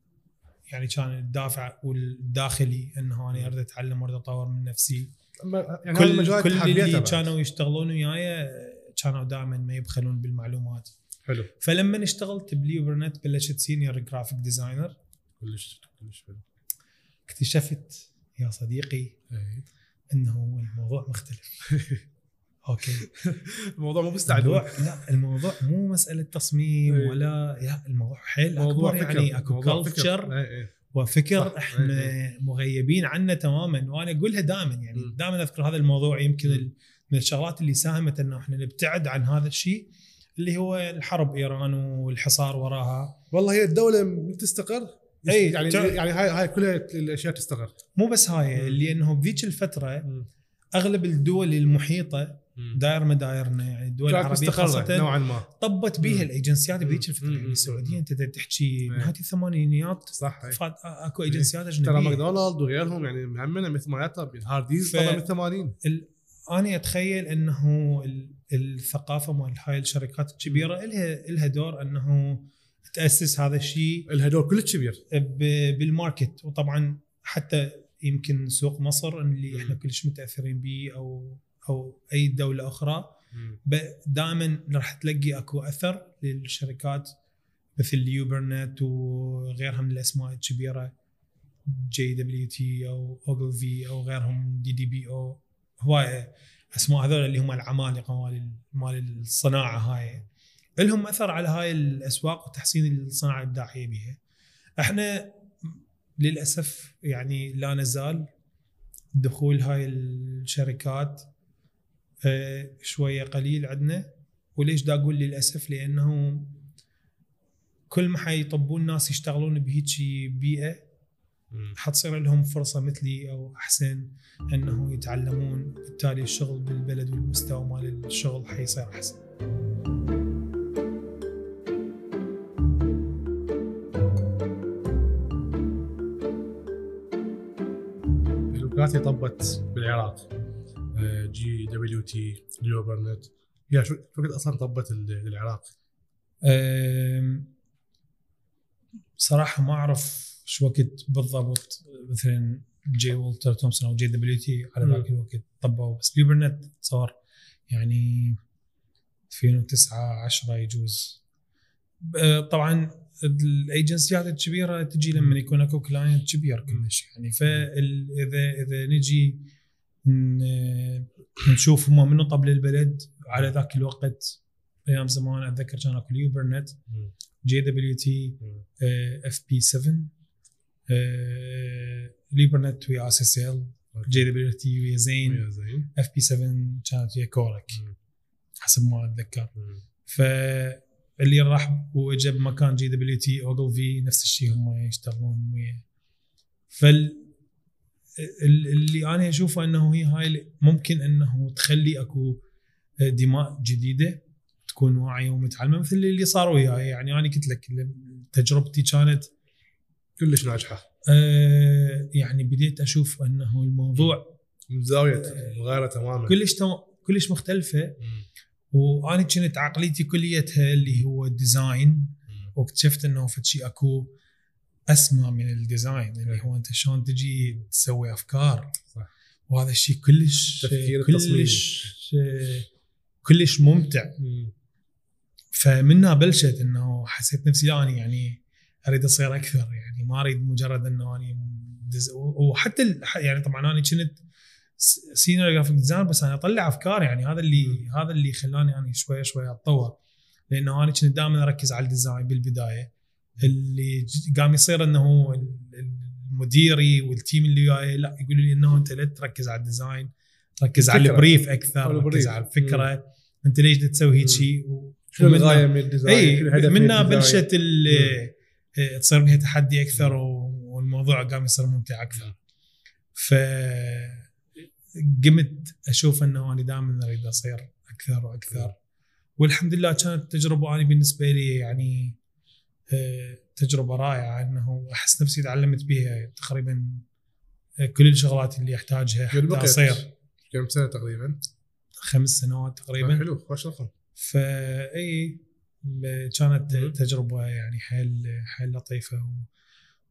يعني كان الدافع والداخلي انه أنا أريد أتعلم وأريد أطور من نفسي. يعني كل كل اللي. كانوا يشتغلون وياي كانوا دائما ما يبخلون بالمعلومات. حلو. فلما اشتغلت ب Leo Burnett بلشت senior graphic designer كلش كلش حلو. اكتشفت يا صديقي إي. إنه الموضوع مختلف. okay الموضوع مو مستعد الموضوع لا الموضوع مو مسألة تصميم إيه. ولا لا الموضوع حيل موضوع أكبر فكر يعني أكو. culture إي إي. وفكر صح. إحنا إيه. مغيبين عنه تماما وأنا أقولها دائما يعني. دائما أذكر هذا الموضوع يمكن من الشغلات اللي ساهمت إنه إحنا نبتعد عن هذا الشيء اللي هو الحرب إيران والحصار وراها والله هي الدولة من تستقر إي، يعني تع- يعني هاي هاي كلها الأشياء تستقر مو بس هاي. لأنه بذيك الفترة أغلب الدول المحيطة داير مدايرنا يعني الدول العربية خاصة نوعا ما طبت بيها. الإيجنسيات مم. بذيك الفترة. يعني. السعوديه أنت تحكي مم. نهاية الثمانينيات صح إي. فات أكو إيجنسيات ترى اجنبيه ماكدونالد وغيرهم يعني مهمنا مثل ما يطلب هارديز ف- طلع من 80 ال- أنا أتخيل إنه ال- الثقافة مال هاي الشركات الكبيرة لها لها دور إنه تأسس هذا الشيء الهدول كلش كبير ب- بالماركت وطبعا حتى يمكن سوق مصر اللي. إحنا كلش متأثرين به أو أو أي دولة أخرى دائما راح تلاقي أكو أثر للشركات مثل Leo Burnett وغيرها من الاسماء الكبيره JWT أو Ogilvy أو غيرهم DDB أو هواية أسماء هذول اللي هم العمالقة مال مال الصناعة هاي لهم أثر على هاي الأسواق وتحسين الصناعة الابداعيه بها. إحنا للأسف يعني لا نزال دخول هاي الشركات شوية قليل عندنا. وليش دا أقول للأسف؟ لأنه كل ما حيطبون ناس يشتغلون بهيجي بيئة حتصير لهم فرصة مثلي أو أحسن أنه يتعلمون. بالتالي الشغل بالبلد والمستوى مال الشغل حيصير أحسن. الوكالات طبت بالعراق. آه، JWT Leo Burnett يا شو شو وقت أصلا طبت ال- العراق؟ صراحة ما أعرف شو وقت بالضبط مثلا J. Walter Thompson أو JWT على. ذاك الوقت طبوا. بس Leo Burnett صار يعني 2009 10 يجوز. طبعا الأيجنسيات الكبيرة تجي لما يكون أكو client كبير كلش يعني. فاذا إذا نجي نشوف هم منو طب للبلد على ذاك الوقت أيام زمان أتذكر كان أكو Leo Burnett JWT FP7 Leo Burnett ويا اس اس ال جي دبليو تي ويا زين. FP7 كانت ويا كورك. حسب ما أتذكر. فاللي راح واجى بمكان JWT Ogilvy نفس الشيء هم يشتغلون ويا. فال ال- اللي أنا أشوفه إنه هي هاي ممكن إنه تخلي أكو دماء جديدة تكون واعية ومتعلمة مثل اللي صار وياي يعني أنا قلت لك تجربتي كانت كلش ناجحة آه، يعني بديت أشوف إنه الموضوع من زاويه مغايرة تماما كلش تو- كلش مختلفة مم. وأنا كنت عقليتي كليتها اللي هو ال design. واكتشفت إنه في شيء أكو أسمى من ال design اللي. هو أنت شلون تجي تسوي أفكار صح. وهذا الشيء كلش تفكير التصميم. كلش كلش ممتع مم. فمنها بلشت إنه حسيت نفسي لا أنا يعني أريد أصير أكثر يعني ما أريد مجرد إنه اني دز... وحتى يعني طبعا أنا كنت senior graphic design بس أنا أطلع أفكار يعني هذا اللي مم. هذا اللي خلاني أنا شوية شوية أتطور لأنه أنا كنت دائما أركز على ال design بالبداية اللي قام يصير إنه مديري وال team اللي وياي لا يقولوا لي إنه أنت لا تركز على ال design ركز على. ال brief أكثر ركز. على الفكرة. أنت ليش تسوي هيك شيء؟ شنو الغاية من ال design اي منها؟ بلشت آه، تصير بها تحدي أكثر والموضوع قام يصير ممتع أكثر. ف قمت أشوف إنه أنا دائما أريد أصير أكثر وأكثر. والحمد لله كانت تجربة أنا بالنسبة لي يعني تجربة رائعة أنه أحس نفسي تعلمت بها تقريبا كل الشغلات اللي أحتاجها حتى؟ أصير كم سنة تقريبا؟ خمس سنوات تقريبا حلو خوش رقم فاي كانت. تجربة يعني حيل حيل لطيفة و-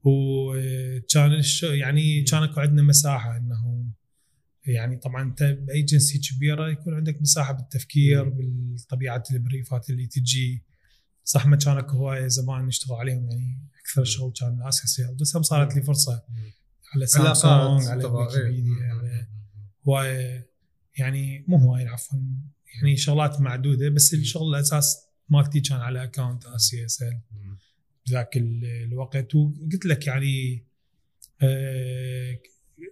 وكان يعني كان أكو عندنا مساحة أنه يعني طبعا أنت بايجنسي كبيرة يكون عندك مساحة بالتفكير. بالطبيعة البريفات اللي تجي صح ما كان اكو هوايه زمان نشتغل عليهم يعني أكثر. شغل كان اساسي بس هم صارت لي فرصة. على سامسونج على. ويكيبيديا على هوايه يعني مو هوايه عفوا يعني شغلات معدودة بس الشغل الأساس مالتي كان على اكونت اسي اس ال ال- الوقت. وقلت لك يعني آه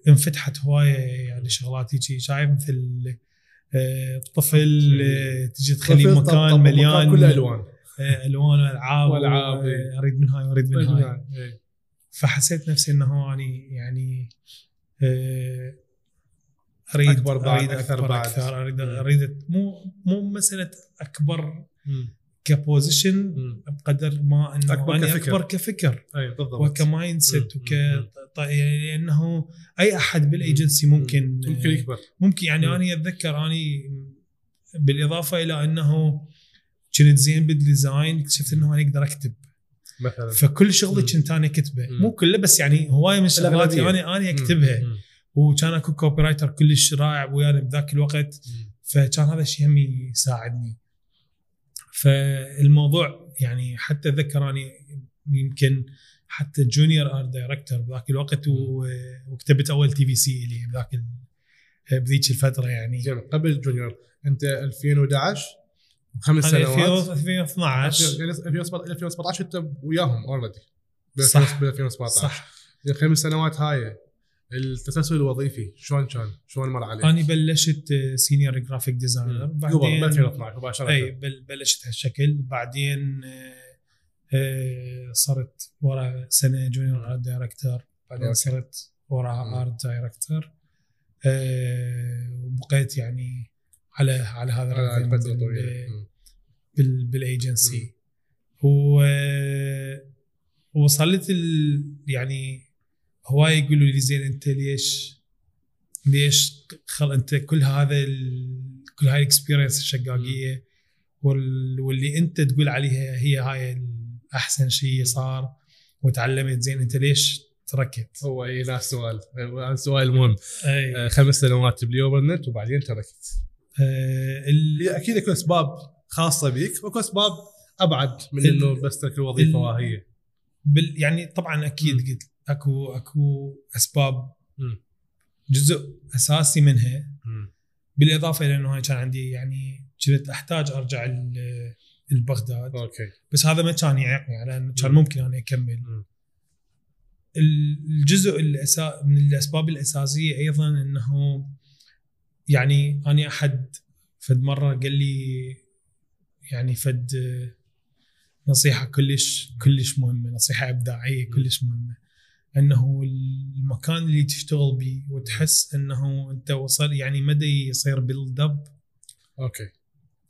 انفتحت هوايه يعني شغلات هيجي شايف مثل آه طفل آه تجي تخليه مكان مليان. كله الوان الوان والعاب وألعاب، و- إيه. أريد من هاي واريد من هاي إيه. فحسيت نفسي إنه أني يعني آه، أريد أكبر بعد، أريد أكثر أكبر بعد. أكثر أريد. أريد مو مو مسألة أكبر. كبوزيشن. بقدر ما إنه أنا كفكر. أكبر كفكر أي بالضبط وك mindset. وك. ط- يعني أي أحد بالايجنسي ممكن ممكن يكبر ممكن يعني مم. أنا أتذكر أني بالإضافة إلى إنه كنت زين بال design اكتشفت إنه أنا أقدر أكتب مثلا فكل شغلي. كنت أنا كتبه مم. مو كله بس يعني هواية من الأغلبية. أنا أنا أكتبها مم. وكان أكو copywriter كلش رائع ويانا بذاك الوقت. فكان هذا الشيء هم يساعدني فالموضوع يعني حتى اتذكر أني يمكن حتى junior art director بذاك الوقت وكتبت أول TVC لي بذاك بذيك الفترة يعني زين قبل junior أنت 2011 أنا سنوات. 2012 يعني 2017 انت وياهم already صح. ب 2017 صح. الخمس سنوات هاي. التسلسل الوظيفي. شلون كان؟ شلون مر عليك؟ أنا بلشت senior graphic designer ب بعدين 2012 مباشرة. إي بل- بلشت هالشكل. بعدين آه، آه، صرت ورا سنة junior art director بعدين. صرت ورا. art director وبقيت يعني على على هذا على الرقم فتره بال- طويله بالايجنسي و وصلت ال... يعني هواي يقولوا لي زين أنت ليش ليش خل أنت كل هذا ال... كل هاي ال experience الشقاقية وال... واللي أنت تقول عليها هي هاي أحسن شيء صار وتعلمت. زين أنت ليش تركت؟ هو اي ناس سؤال. هذا سؤال مهم. أي. آه، خمس سنوات باليوبرنت وبعدين تركت. آه ال... هي أكيد اكو أسباب خاصة بيك واكو أسباب أبعد من إنه بس ترك الوظيفة ال- واهية بال... يعني طبعا أكيد. قلت أكو أكو أسباب مم. جزء أساسي منها مم. بالإضافة إلى إنه كان عندي يعني كنت أحتاج أرجع لبغداد أوكي بس هذا ما كان يعيقني على إنه كان مم. ممكن أنا أكمل مم. الجزء الأسا... من الأسباب الأساسية أيضا إنه يعني أني أحد فد مرة قال لي يعني فد نصيحة كلش كلش مهمة نصيحة إبداعية كلش مهمة أنه المكان اللي تشتغل به وتحس أنه أنت وصل يعني مدى يصير build up okay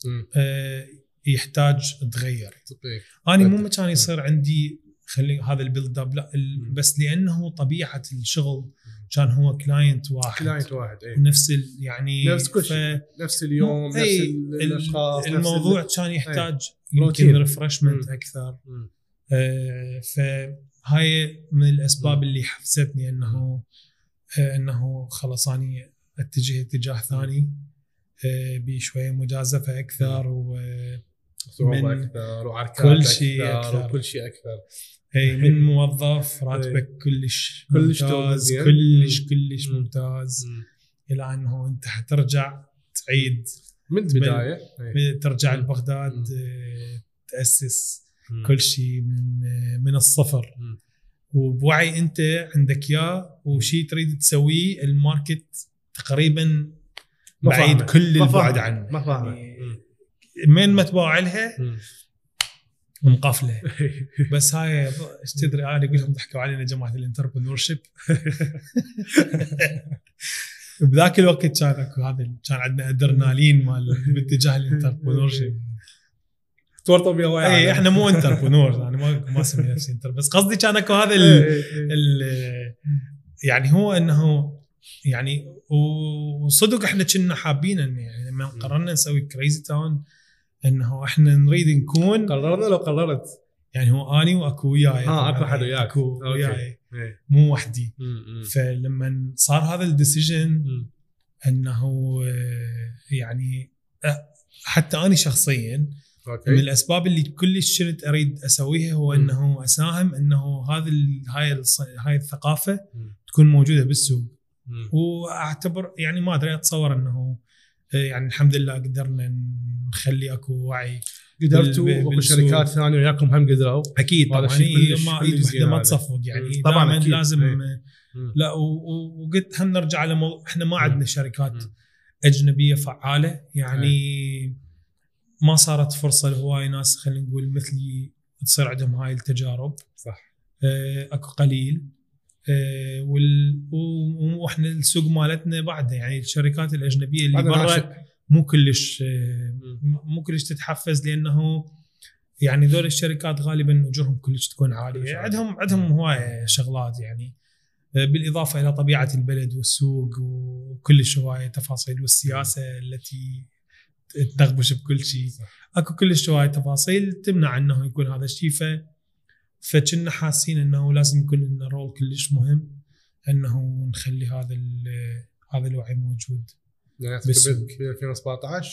مم. آه، يحتاج تغير. أنا مو. مكان يصير عندي خلي هذا ال build up لا. بس لأنه طبيعة الشغل كان هو client واحد client واحد اي ونفس ال يعني نفس كل شيء نفس اليوم نفس أي، ال- ال- الأشخاص نفس الموضوع ال- كان يحتاج روتين. يمكن refreshment. أكثر مم. آه، فهاي من الأسباب مم. اللي حفزتني أنه آه، أنه خلص أني أتجه اتجاه ثاني آه، بشوية مجازفة أكثر و صعوبة من أكثر وعركات كل شيء أكثر أكثر. وكل شيء أكثر اي من موظف راتبك كلش كلش ممتاز مزيان. كلش. كلش مم. ممتاز مم. إلى أنه أنت حترجع تعيد من البداية إي. ترجع. لبغداد. آه، تأسس. كل شيء من من الصفر. وبوعي أنت عندك إياه وشيء تريد تسويه ال market تقريبا بعيد. كل البعد. عنه ما فاهمة يعني. من ما تباوع لها. مقفله بس هاي إيش تدري أنا أقول لهم ضحكوا علينا جماعة ال entrepreneurship بذاك الوقت كان أكو هذا كان عندنا أدرنالين مال باتجاه ال entrepreneurship تورطوا بيها ويا اي إحنا مو entrepreneur أنا ما ما اسمي نفسي entre بس قصدي كان أكو هذا ال ال يعني هو إنه يعني وصدق إحنا كنا حابين يعني لما قررنا نسوي Crazy Town إنه إحنا نريد نكون قررنا لو قررت يعني هو أني وأكو وياي آه أكو حد وياك اكو okay. وياي إي. مو وحدي. فلما صار هذا ال decision. إنه يعني حتى أنا شخصيا من okay الأسباب اللي كلش كنت أريد أسويها هو. إنه أساهم إنه هذا هاي هاي الثقافة مم. تكون موجودة بالسوق مم. وأعتبر يعني ما أدري أتصور إنه يعني الحمد لله قدرنا نخلي اكو وعي قدرتوا وأكو بالسوق. شركات ثانية وياكم هم قدروا أكيد طبعا هي كلش- ما ايد وحده ما. تصفق يعني مم. طبعاً أكيد. لازم إيه. مم. لا وقلت هم نرجع على مو... إحنا ما. عندنا شركات مم. أجنبية فعالة يعني ما صارت فرصة لهواي ناس خلينا نقول مثلي تصير عندهم هاي التجارب صح آه، أكو قليل وإحنا السوق مالتنا بعده. يعني الشركات الأجنبية اللي برا. مو كلش آه، مو كلش تتحفز لأنه يعني ذول الشركات غالبا اجورهم كلش تكون عالية. عندهم عندهم هواية شغلات يعني. آه، بالإضافة إلى طبيعة البلد والسوق وكلش هواية تفاصيل والسياسة التي تنغبش بكل شيء. أكو كلش هواية تفاصيل تمنع إنه يكون هذا الشيء. ف فكنا حاسين إنه لازم يكون لنا رول كلش مهم إنه نخلي هذا هذا الوعي موجود يعني. ب 2017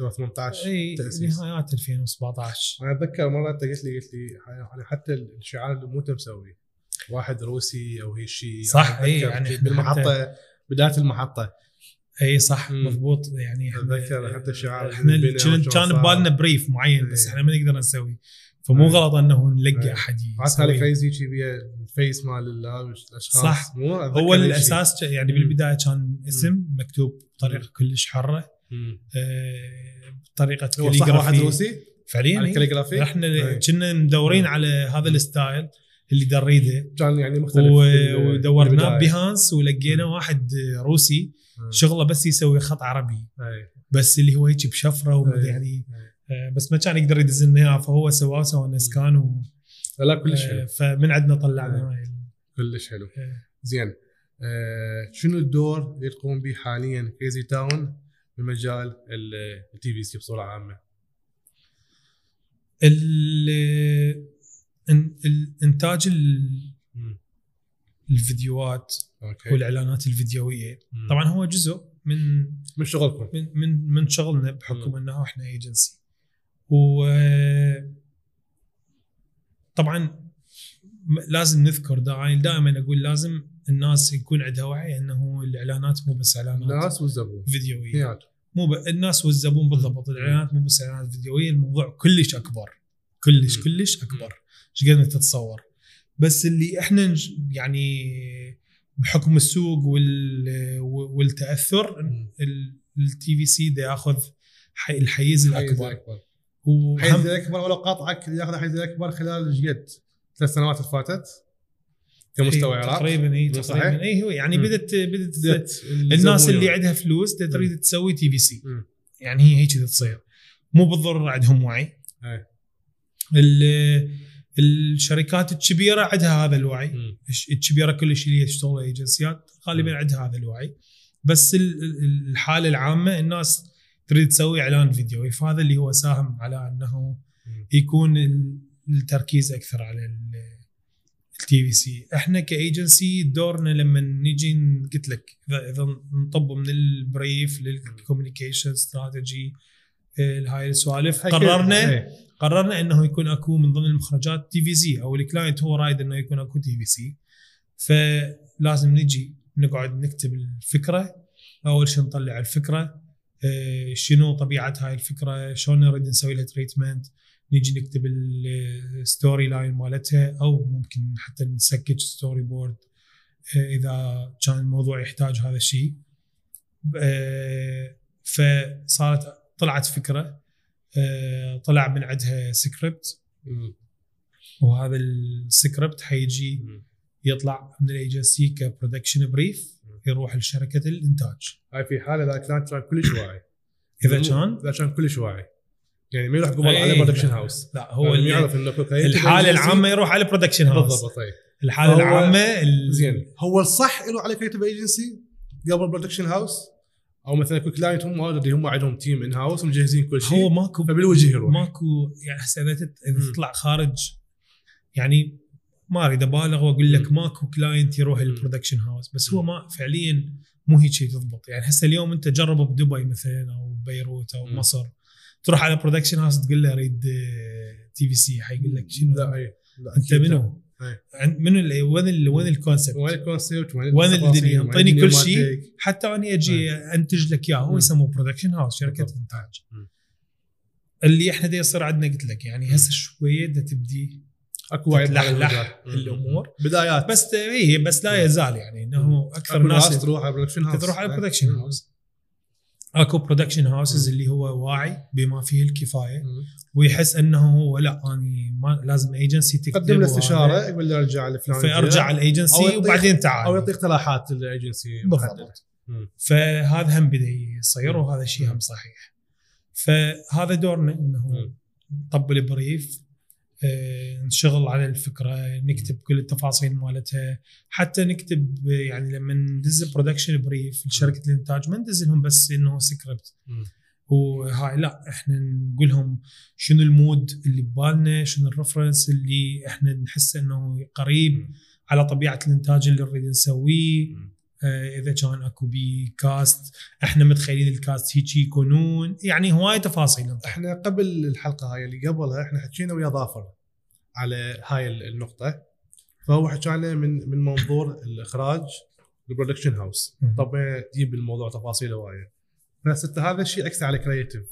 أو 18 إي. نهايات 2017 أنا أتذكر مرة أنت قلت لي قلت لي يعني حتى الشعار اللي مو أنت مسوي واحد روسي أو هيك شيء صح، أتذكر يعني بالمحطه بداية المحطة إي صح. مضبوط يعني أتذكر حتى الشعار إحنا كان. ببالنا brief معين. بس إحنا ما نقدر نسوي فمو إي. غلط إنه نلقى إي. أحد حتى على. crazy شي بيها ال face مال الأشخاص صح. مو هو هيك. الأساس يعني. بالبداية كان اسم مكتوب بطريقة كلش حرة. آه، بطريقه صح واحد calligraphy روسي فعليا. ال calligraphy إحنا إي. كنا مدورين. على هذا ال style اللي دريده كان يعني مختلف ودورناه. ب Behance ولقينا. واحد روسي. شغله بس يسوي خط عربي. بس اللي هو هيك بشفرة. يعني بس ما كان يقدر يدز لنا اياه فهو سواه سوى لنا scan و لا كلش آه، حلو فمن عندنا طلعنا إي. هاي كلش حلو آه. زين آه شنو الدور اللي تقوم به حاليا Crazy Town بمجال ال TVC بصورة عامة؟ الانتاج. الفيديوهات okay والإعلانات الفيديويه مم. طبعا هو جزء من من شغلكم من من, من شغلنا بحكم مم. إنه إحنا ايجنسي و طبعا لازم نذكر دائما دائما أقول لازم الناس يكون عندها وعي إنه الإعلانات مو بس إعلانات. الناس والزبون. فيديوية. مو ب... الناس والزبون بالضبط. الإعلانات مو بس إعلانات فيديوية. الموضوع كلش أكبر. كلش. كلش أكبر. إيش قد ما تتصور. بس اللي إحنا يعني بحكم السوق وال... والتأثر. ال TVC ياخذ حي... الحيز حيز الأكبر. الأكبر. وهم حيز الاكبر ولو قاطعك ياخذ الحيز الاكبر خلال إيش قد؟ ثلاث سنوات اللي فاتت كمستوى إيه، عراق تقريبا اي؟ تقريبا اي هو يعني. بدت بدت الناس اللي. عندها فلوس تريد تسوي TVC. يعني هي هيك تصير مو بالضرورة عندهم وعي إيه. ال- الشركات الكبيرة عندها هذا الوعي. الش- الكبيرة كلش اللي تشتغل ايجنسيات غالبا. عندها هذا الوعي بس ال- ال- الحالة العامة الناس تريد تسوي إعلان فيديوي فهذا اللي هو ساهم على إنه. يكون ال- التركيز أكثر على ال TVC إحنا كايجنسي دورنا لما نجي قلت لك إذا إذا نطب من ال brief لل communication strategy هاي السوالف قررنا إيه. قررنا إنه يكون أكو من ضمن المخرجات TVC أو ال client هو رايد إنه يكون أكو TVC فلازم نجي نقعد نكتب الفكرة. أول شيء نطلع الفكرة. شنو طبيعة هاي الفكرة؟ شلون نريد نسوي لها treatment نيجي نكتب ال story line مالتها أو ممكن حتى ن sketch story board إذا كان الموضوع يحتاج هذا الشيء. آه، فصارت طلعت فكرة آه، طلع من عندها سكريبت. وهذا السكريبت حيجي. يطلع من ال agency ك production brief يروح لشركة الإنتاج. هاي في حالة اذا كان كان كلش واعي. إذا كان؟ إذا كان كلش واعي. يعني ما يروح قبل إيه، على production house لا هو هو اللي يعرف إنه الحالة. العامة يروح على production house بالضبط إيه. الحالة فهو- العامة ال- زين. هو الصح له على creative agency قبل production house أو مثلا يكون client هم already هم عندهم team in house ومجهزين كل شيء. هو ماكو فبالوجه يروح. ماكو يعني هسه إذا. تطلع خارج يعني ما أريد أبالغ وأقول لك. ماكو client يروح. ال production house بس هو. ما فعليا مو هيك شيء تضبط يعني هسه اليوم أنت جربه بدبي مثلا أو بيروت أو. مصر تروح على production house تقول له أريد TVC حيقول لك شنو لا لا أنت منو؟ إيه. ال- وين وين ال concept؟ وين ال concept وين الدنيا؟ الدنيا كل شيء. حتى أنا أجي أنتج لك إياه هو. يسموه production house شركة. إنتاج. اللي إحنا دا يصير عندنا قلت لك يعني هسه شوية دا تبدي أكو المجال. الأمور بدايات بس هي بس لا يزال يعني إنه أكثر ناس تروح على production house تروح على. production. house أكو production houses. اللي هو واعي بما فيه الكفاية مم. ويحس إنه هو لا أني ما لازم ايجنسي تكتب قدم له. استشارة يقول له أرجع لفلان فارجع الايجنسي يعطيك- وبعدين تعال أو يعطي اقتراحات للايجنسي بالضبط. فهذا هم بدأ يصير. وهذا شيء هم. صحيح فهذا دورنا إنه. نطب لل brief آه، نشتغل على الفكرة نكتب كل التفاصيل مالتها. حتى نكتب آه، يعني لما ندز production brief لشركه الإنتاج ما ندز لهم بس إنه سكريبت. وهاي لا إحنا نقول لهم شنو ال mood اللي ببالنا شنو ال reference اللي إحنا نحس إنه قريب على طبيعة الإنتاج اللي نريد نسويه. آه، إذا كان أكو بي cast إحنا متخيلين ال cast هيك يكونون يعني هواي تفاصيل. إحنا قبل الحلقة هاي اللي قبلها إحنا حكينا ويا ظافر على هاي النقطة. فهو حكى لنا من من منظور الإخراج ال production house. طبعا تجيب الموضوع تفاصيل هواية. بس انت هذا الشيء أكثر على creative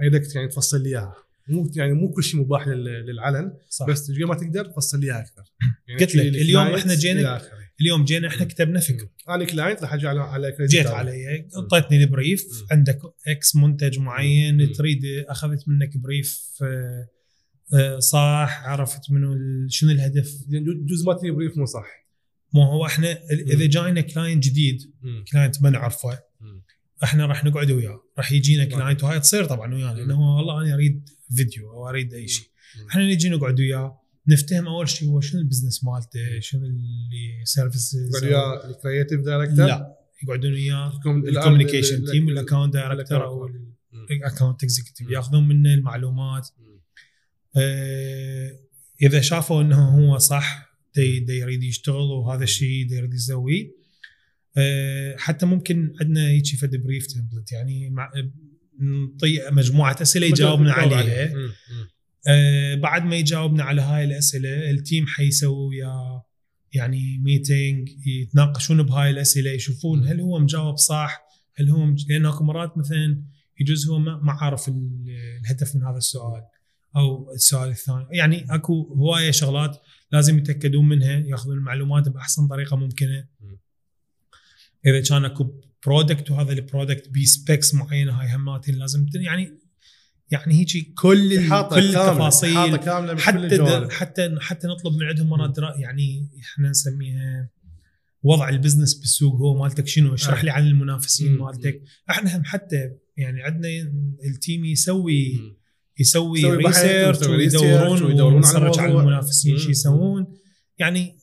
اريدك يعني تفصل لي إياها. مو يعني مو كل شيء مباح لل- للعلن صح. بس قد ما تقدر تفصل لي إياها أكثر. يعني قلت لك، اليوم إحنا جينا-. اليوم جينا إحنا كتبنا فكره أنا client راح أجي على على جيت. علي أعطيتني ال brief. عندك X منتج معين. تريد أخذت منك brief آه، آه، صح عرفت منو شنو الهدف يعني جزء ما brief مو صح مو هو إحنا إذا جاينا client جديد client ما نعرفه. إحنا راح نقعد وياه راح يجينا. client وهاي تصير طبعا ويانا مم. لأنه والله أنا أريد فيديو أو أريد أي شيء. إحنا نجي نقعد وياه نفتهم أول شيء هو شنو ال business مالته شنو ال services قاعد ويا ال creative director لا يقعدون وياه الكوم- ال communication ال- team ال- وال account director أو. ال account executive. ياخذون منه المعلومات. آه، إذا شافوا إنه هو صح دي, دي يريد يشتغل وهذا الشيء دي يريد يسويه آه، حتى ممكن عندنا هيك فد brief template يعني مع نعطي مجموعة أسئلة يجاوبنا جاوب عليها مم. مم. آه، بعد ما يجاوبنا على هاي الأسئلة ال team حيسوي وياه يعني meeting يتناقشون بهاي الأسئلة يشوفون هل هو مجاوب صح هل هو مج... لأن أكو مرات مثلا يجوز هو ما ما عارف ال- الهدف من هذا السؤال أو السؤال الثاني. يعني أكو هواية شغلات لازم يتأكدون منها يأخذون المعلومات بأحسن طريقة ممكنة. مم. إذا كان أكو product وهذا ال product ب specs معينة هاي هماتين لازم يعني يعني هيجي كل إحاطة كل كاملة، التفاصيل من كل حتى حتى حتى نطلب من عندهم مرات يعني إحنا نسميها وضع ال business بالسوق هو مالتك شنو اشرح آه. لي عن المنافسين. مالتك إحنا هم حتى يعني عندنا ال team يسوي. يسوي يسوي research ويدورون ويدورون على على. المنافسين شو. يسوون يعني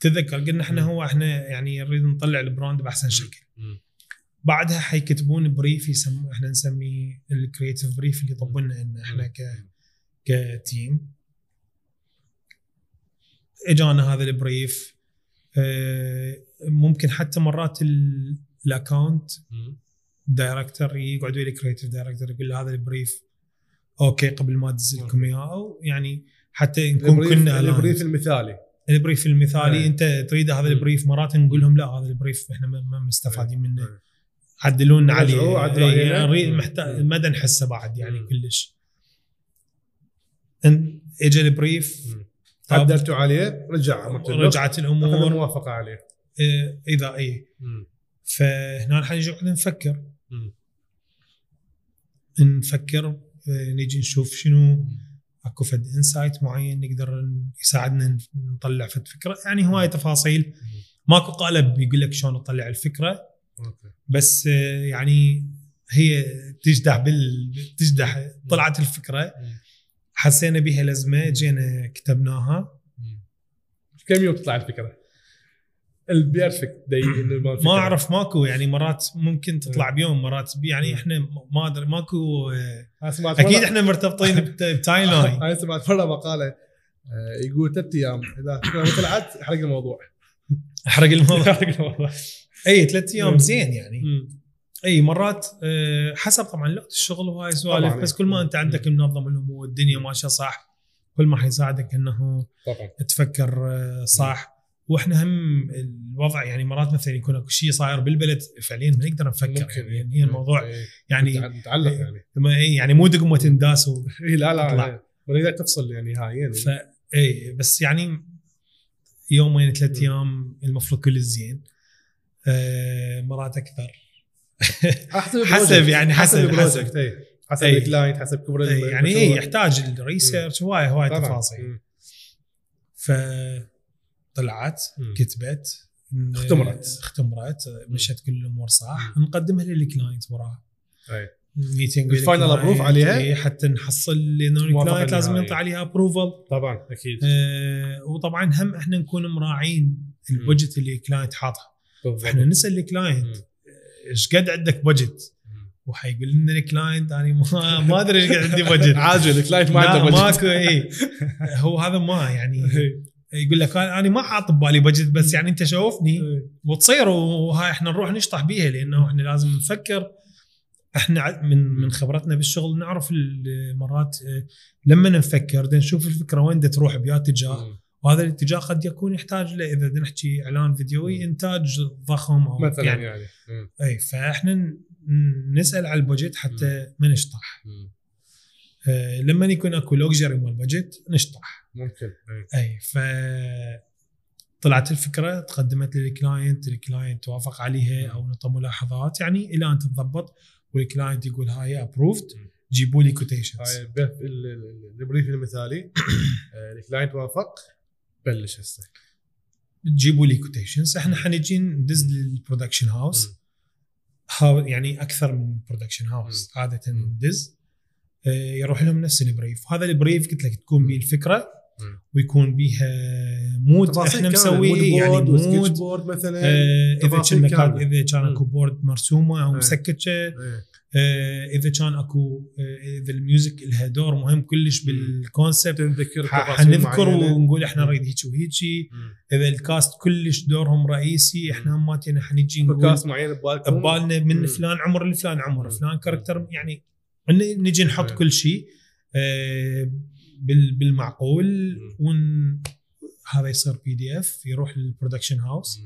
تذكر قلنا إحنا. هو إحنا يعني نريد نطلع ال brand بأحسن شكل مم. بعدها حيكتبون brief يسمو إحنا نسميه ال creative brief اللي يطبوا لنا ان إحنا ك ك team إجانا هذا ال brief آه، ممكن حتى مرات ال- ال account. director يقعد ويا ال creative director يقول له هذا ال brief okay قبل ما ادز لكم اياه أو يعني حتى نكون كنا ال brief. المثالي ال brief المثالي إيه. أنت تريد هذا. ال brief مرات نقول لهم لا هذا ال brief إحنا ما مستفادين منه إيه. عدلون عليه. عدلوا إيه، مم. محتاج. ما نحسه بعد يعني مم. كلش. إن اجى ال brief عدلتوا عليه رجع رجعت الأمور. الموافقة عليه. إيه، إذا اي. فهنا حنجي نقعد نفكر. مم. نفكر آه، نيجي نشوف شنو. أكو فد insight معين نقدر يساعدنا نطلع فد فكرة. يعني هواي تفاصيل. ماكو قالب يقول لك شلون نطلع الفكرة. بس آه، يعني هي تجدح بال تجدح طلعت الفكرة. حسينا بها لازمة جينا كتبناها. كم يوم تطلع الفكرة؟ ال perfect day. ما أعرف ماكو يعني مرات ممكن تطلع. بيوم مرات بي- يعني. إحنا ما أدري ماكو آه، أكيد إحنا مرتبطين بت- ب timeline أنا سمعت مرة مقالة آه، يقول ثلاث أيام إذا ما طلعت احرق الموضوع. احرق الموضوع. اي ثلاث أيام مم. زين يعني. اي مرات آه، حسب طبعا لوقت الشغل وهاي سوالف. بس كل ما أنت عندك منظم الأمور والدنيا ماشية صح كل ما حيساعدك إنه طبعا. تفكر آه، صح. وإحنا هم الوضع يعني مرات مثلا يكون أكو شيء صاير بالبلد فعليا ما نقدر نفكر ممكن يعني هي الموضوع إيه. يعني متعلق يعني. ما- إيه، يعني مو دقمة تنداس و- إيه، لا لا تطلع. لا ولذلك تفصل يعني نهائيا ف اي بس يعني يومين ثلاث مم. أيام المفروض كل زين. آه، مرات أكثر حسب حسب. يعني حسب- ال project حسب. إيه. حسب إيه. ال client حسب كبر إي، يعني إيه. يحتاج ال research هواي هواي. تفاصيل. فطلعت. كتبت اختمرت. اختمرت مشت كل الأمور صح نقدمها لل client وراها. meeting ال final approve عليها؟ إيه، حتى نحصل لأنه ال client لازم. ينطي عليها approval طبعا أكيد آه وطبعا هم إحنا نكون مراعين ال budget اللي ال client حاطها إحنا نسأل ال client. إيش قد عندك budget وحيقول لنا ال client أنا ما ما أدري إيش قد عندي budget عاجل ال client ما عنده budget. ماكو إي. هو هذا ما يعني يقول لك أنا ما حاط ببالي budget بس يعني أنت شوفني وتصير وهاي إحنا نروح نشطح بيها لأنه إحنا لازم نفكر. إحنا من من خبرتنا بالشغل نعرف مرات لما نفكر نشوف الفكرة وين تروح بيا اتجاه. وهذا الاتجاه قد يكون يحتاج له إذا نحكي إعلان فيديوي إنتاج ضخم أو مثلا يعني يعني. مم. اي فإحنا نسأل على ال budget حتى ما نشطح. مم. آه، لما يكون أكو luxury مال budget نشطح. ممكن. اي ف طلعت الفكرة تقدمت لل client ال client توافق عليها أو نعطى ملاحظات يعني إلى أن تتضبط وال client يقول هاي approved مم. جيبوا لي quotations هاي ال brief المثالي. آه، ال client وافق. بلش هسه. جيبوا لي quotations إحنا حنجي ندز لل production house هاو يعني أكثر من production house عادة. ندز. آه، يروح لهم نفس ال brief هذا ال brief قلت لك تكون به الفكرة. ويكون بيها mood إحنا مسويه يعني mood board مثلا آه، إذا كان كان كاملة. إذا كان أكو. board مرسومة أو إيه. مسكتة إيه. آه، إذا كان أكو آه، إذا ال music لها دور مهم كلش بال concept تنذكر حنذكر. ونقول إحنا. نريد هيك مم. إذا ال cast كلش دورهم رئيسي إحنا هماتنا حنجي نقول cast معين ببالكم ببالنا من مم. فلان عمر لفلان عمر مم. فلان character يعني نجي نحط مم. كل شيء آه، بالمعقول. ون هذا يصير PDF يروح لل production house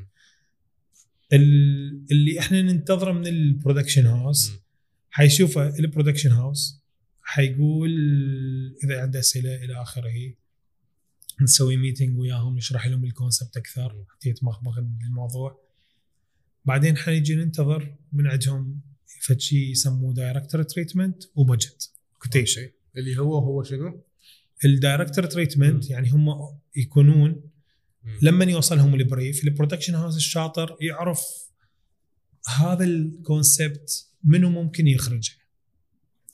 اللي إحنا ننتظره من ال production house. حيشوفه ال production house حيقول إذا عنده أسئلة إلى آخره نسوي meeting وياهم نشرح لهم ال concept أكثر حتى يتمخمخ الموضوع بعدين حنيجي ننتظر من عندهم فد شيء يسموه director treatment و budget quotation. اللي هو هو شنو؟ ال director treatment يعني هم يكونون. لما يوصلهم ال brief ال production house الشاطر يعرف هذا ال concept منو ممكن يخرجه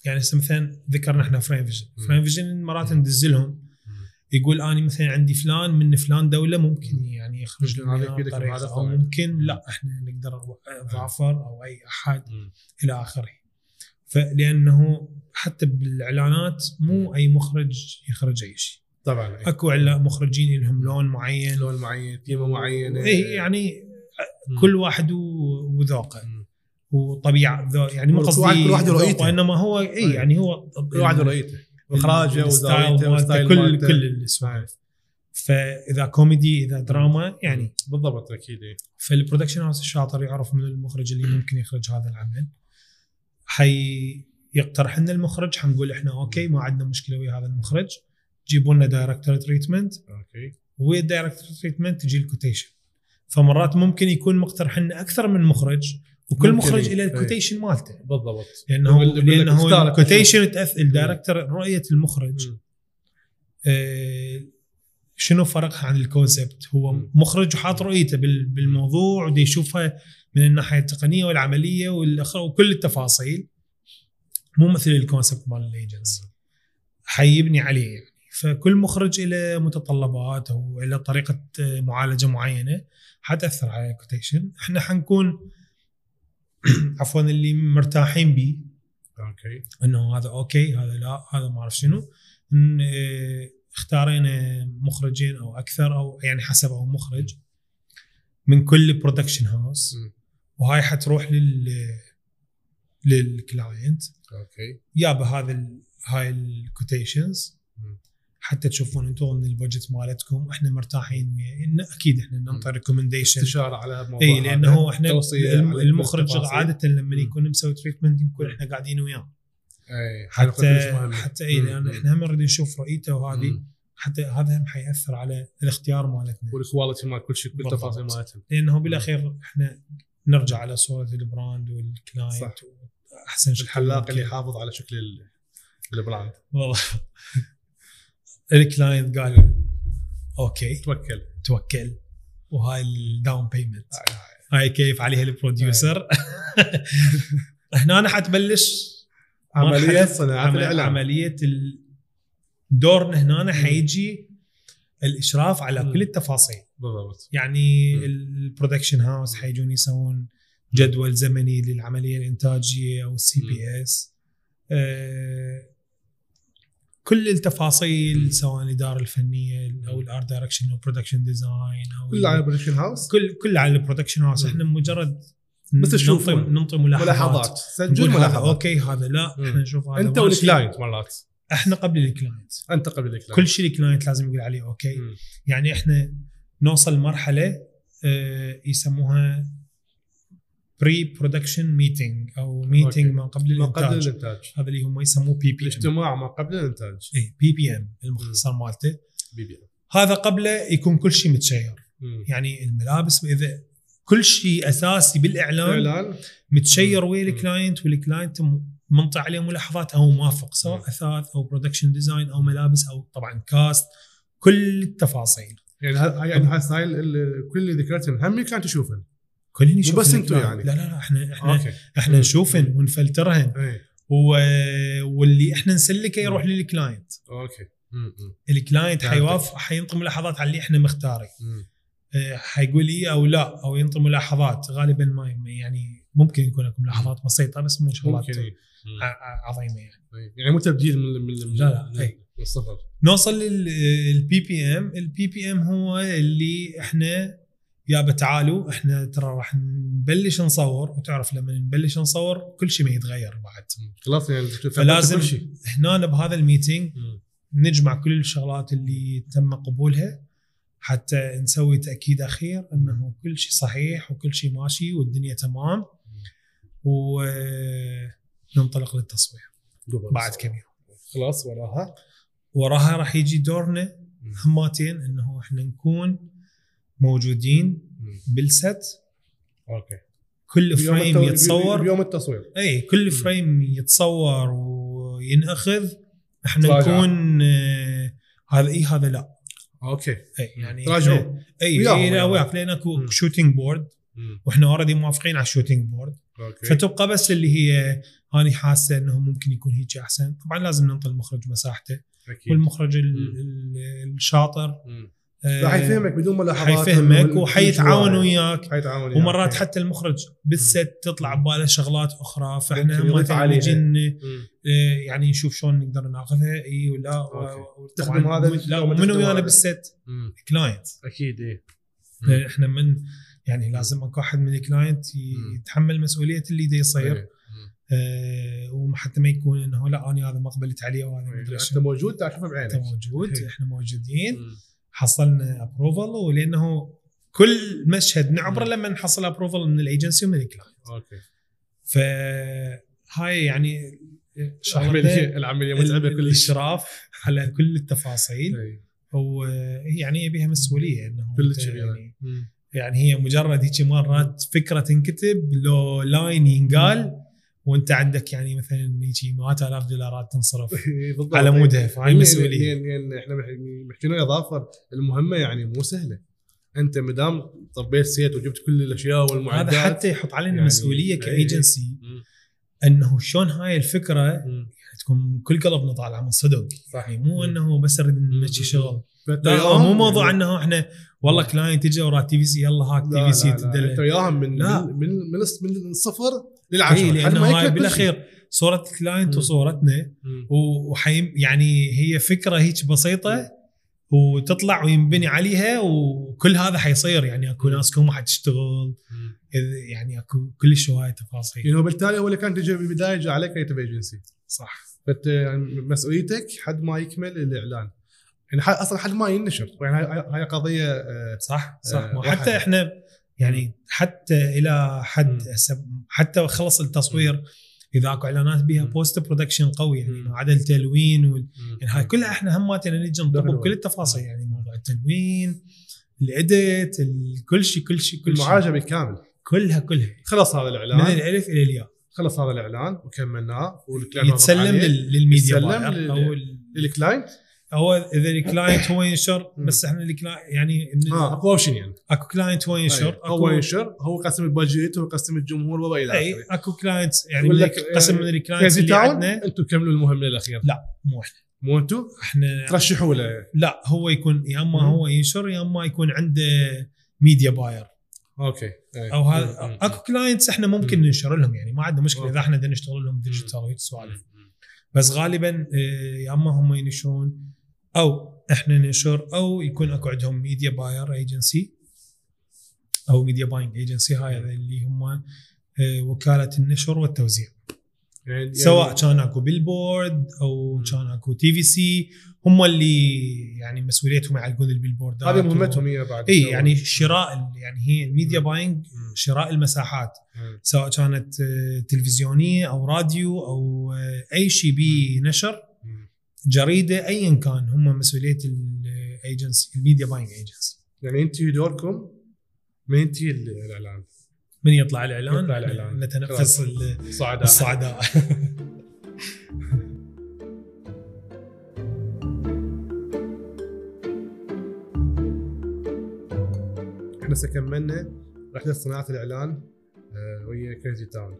يعني هسه مثلا ذكرنا إحنا Frame Vision. Frame Vision مرات مم. ندزلهم مم. يقول اني مثلا عندي فلان من فلان دولة ممكن يعني يخرج لنا أو. ممكن لا إحنا نقدر ظافر أو أي أحد. إلى آخره فلأنه حتى بالإعلانات مو أي مخرج يخرج أي شيء طبعا إيه. أكو مخرجين لهم لون معين لون معين تيمه معينه اي يعني. كل واحد وذوقه. وطبيعة يعني مو قصدي كل واحد رؤيته. إنما هو اي أي. يعني هو كل واحد رؤيته إخراجه وزاويته و style كل. كل السوالف فإذا كوميدي إذا دراما يعني بالضبط أكيد إيه. فال production house الشاطر يعرف من المخرج اللي ممكن يخرج هذا العمل حي يقترح لنا المخرج حنقول إحنا okay ما عندنا مشكلة ويا هذا المخرج. جيبوا لنا director treatment okay. ويا ال director treatment تجي ال quotation فمرات ممكن يكون مقترح لنا أكثر من مخرج وكل مخرج. إلى ال quotation مالته. بالضبط. لأنه لأنه ال quotation ال director رؤية المخرج. آه، شنو فرقها عن ال concept هو. مخرج وحاط رؤيته بال- بالموضوع ودي يشوفها من الناحية التقنية والعملية والأخ- وكل التفاصيل. مو مثل ال concept مال الايجنسي حيبني عليه يعني. فكل مخرج له متطلبات أو له طريقة معالجة معينة. حتاثر على ال quotation إحنا حنكون عفوا اللي مرتاحين به okay. إنه هذا okay هذا لا هذا ما أعرف شنو. آه، اختارينا مخرجين أو أكثر أو يعني حسب أو مخرج. من كل production house. وهاي حتروح لل لل client okay يابا هذا هاي ال quotations. حتى تشوفون أنتم من ال budget مالتكم إحنا مرتاحين إن أكيد إحنا ننطي recommendation استشارة على الموضوع إي لأنه إحنا المخرج. عادة لما. يكون مسوي treatment نكون إحنا قاعدين وياه حتى حتى إي لأن. إحنا هم نريد نشوف رؤيته وهذه. حتى هذا هم حيأثر على الاختيار مالتنا وال quality مال كل شيء كل بالضبط. التفاصيل مالتهم لأنه بالأخير إحنا نرجع على صوره ال brand وال client صح. احسن شيء الحلاق اللي يحافظ على شكل ال- ال brand. والله. ال client قال okay. توكل. توكل. وهاي ال down payment. هاي كيف عليها ال producer هنا أنا حتبلش. عملية صناعة عمل الاعلان عملية دورنا هنا حيجي الإشراف على. كل التفاصيل. بالضبط. يعني. ال production house حيجون يسوون جدول زمني للعملية الإنتاجية أو ال CPS كل التفاصيل سواء الإدارة الفنية أو ال art direction أو production design أو كل على production house كل كل على ال production house. إحنا مجرد بس ننطي. ننطي ملاحظات. ملاحظات. سجل ملاحظات. okay هذا لا. مم. إحنا نشوف هذا أنت. وال client مرات. إحنا قبل ال client أنت قبل ال client كل شيء ال client لازم يقول عليه okay. مم. يعني إحنا نوصل مرحلة آه، يسموها pre-production meeting أو meeting. ما قبل ما قبل الإنتاج. الإنتاج. هذا اللي هم يسموه PPM الاجتماع ما قبل الإنتاج. اي PPM المختصر مالته. PP هذا قبله يكون كل شيء متشير. مم. يعني الملابس إذا كل شيء أساسي بالإعلان اعلان متشير ويا. ال client وال client م- منطي عليه ملاحظات أو موافق سواء. أثاث أو production design أو ملابس أو طبعا cast كل التفاصيل. يعني هاي يعني هاي كل اللي ذكرتهم هم كانت تشوفهم كلنا نشوف بس. أنتوا يعني. لا لا لا إحنا إحنا okay إحنا نشوفن ونفلترهن اي و... واللي إحنا نسلكه يروح لل client okay. ال client. حيوافق حينطي ملاحظات على اللي إحنا مختاره مم. آه، حيقول اي أو لا أو ينطي ملاحظات غالبا ما يعني ممكن يكون اكو ملاحظات بسيطة بس مو شغلات ممكن إي. مم. ع- ع- عظيمة يعني إي. يعني مو تبديل من من لا، لا،. من الصفر نوصل لل PPM ال PPM هو اللي إحنا يابا تعالوا إحنا ترى راح نبلش نصور وتعرف لما نبلش نصور كل شيء ما يتغير بعد. خلاص يعني فلازم كل شيء هنا بهذا ال meeting. نجمع كل الشغلات اللي تم قبولها حتى نسوي تأكيد أخير إنه كل شيء صحيح وكل شيء ماشي والدنيا تمام. وننطلق للتصوير بعد كم يوم. خلاص وراها. وراها راح يجي دورنا هماتين إنه إحنا نكون موجودين. بال set okay كل frame التو- يتصور بيوم التصوير أي كل. frame يتصور وينأخذ إحنا. نكون آه، هذا إي هذا لا okay أي يعني تراجعوا. أي. وياك لأن أكو مم. shooting board. وإحنا already موافقين على ال shooting board okay فتبقى بس اللي هي أنا حاسة إنه ممكن يكون هيك أحسن طبعا لازم ننطي المخرج مساحته أكيد والمخرج ال- مم. ال- الشاطر مم. آه، راح يفهمك بدون ملاحظات حيفهمك وحيتعاون. وياك حيتعاون. ومرات okay. حتى المخرج بال set تطلع بباله شغلات أخرى فإحنا ممكن هم يضيف عليها. يجي ن- مم. آه، يعني نشوف شلون نقدر ناخذها إي ولا okay. تخدم هذا من- لا لو ما ومنو تخدم ويانا. بال set. client أكيد إيه إحنا من يعني لازم اكو احد من ال client. يتحمل مسؤولية اللي دا يصير إيه. مم. آه وحتى ما يكون إنه لا أنا هذا ما قبلت عليه وهذا ما أدري انت. موجود تعال شوفه انت بعينك موجود إيه. إحنا موجودين مم. حصلنا approval ولأنه كل مشهد نعبره. لما نحصل approval من الايجنسي ومن ال client okay فهاي يعني العملية العملية متعبة كلش الاشراف على كل التفاصيل إيه. ويعني بيها مسؤولية إنه كلش كبيرة. يعني. يعني هي مجرد هيك مرات فكرة تنكتب لو line ينقال وانت عندك يعني مثلا هيك 100000 دولارات تنصرف إيه،. على مودها فهاي مسؤوليه لأن إحنا مح- محكينا يا ظافر المهمة يعني مو سهلة أنت ما دام طبيت set وجبت كل الأشياء والمعدات هذا حتى يحط علينا يعني- مسؤولية إيه. كايجنسي مم. إنه شلون هاي الفكرة مم. تكون كل قلبنا طالعة من صدق صح. يعني مو. إنه بس نريد. نمشي شغل وياهم مو موضوع يعني- إنه إحنا والله client اجى وراه TVC يلا هاك TVC. انت وياهم من. من من من الص- من الصفر اي للعشره لحد لأنه هاي. بالأخير صورة ال client. وصورتنا وحيم يعني هي فكرة هيك بسيطة وتطلع وينبني عليها وكل هذا حيصير. يعني أكو. ناس كم حتشتغل يعني أكو كلش هواي تفاصيل. يعني بالتالي هو اللي كان تجي بالبداية جاء عليك creative agency صح. فانت يعني مسؤوليتك حد ما يكمل الإعلان. يعني أصلا حد ما ينشر. يعني هاي- قضية آه، صح صح آه، واحد. إحنا يعني حتى إلى حد حتى خلص التصوير إذا أكو إعلانات بها. post production قوي يعني. ما عدا التلوين وال... يعني هاي كلها إحنا هماتنا نجي نطبق. كل التفاصيل يعني موضوع التلوين ال edit ال- كل شيء كل شيء كل شيء المعالجة بالكامل. كلها كلها. خلص هذا من الاعلان الألف إلى الياء. خلص هذا الإعلان وكملناه وال client يتسلم للميديا يتسلم لل- أو لل client. هو إذا ال client هو ينشر. بس إحنا ال client يعني آه أكو option يعني أكو client هو ينشر أي. هو ينشر هو يقسم ال budget هو يقسم الجمهور وإلى إي اخره أكو client يعني من قسم آه، من ال clients كريزي اللي عندنا أنتم كملوا المهمه للأخير لا مو إحنا مو أنتم إحنا ترشحوا له لا هو يكون يا أما. هو ينشر يا أما يكون عنده media buyer okay إيه. أو. هذا. أكو clients إحنا ممكن مم. ننشر لهم يعني ما عندنا مشكلة إذا. إحنا نشتغل لهم digital وهيك سوالف. بس غالبا آه، يا أما هم ينشرون أو إحنا ننشر أو يكون أكو عندهم media buyer agency أو media buying agency هاي اللي هم آه، وكالة النشر والتوزيع يعني سواء كان أكو billboard أو. كان أكو TVC هم اللي يعني مسؤوليتهم يعلقون البيلبوردات هذه مهمتهم هي بعد إي يعني شراء يعني هي ال media. buying. شراء المساحات مم. سواء كانت آه، تلفزيونية أو راديو أو آه، أي شيء بيه نشر. جريدة ايا كان هم مسؤولية ال agency ال media buying agency يعني أنت دوركم من ينتهي الإعلان؟ من يطلع الإعلان؟ يطلع الإعلان. نتنفس ال- صعداء الصعداء. إحنا كملنا رحلة صناعة الإعلان ويا كريزي تاون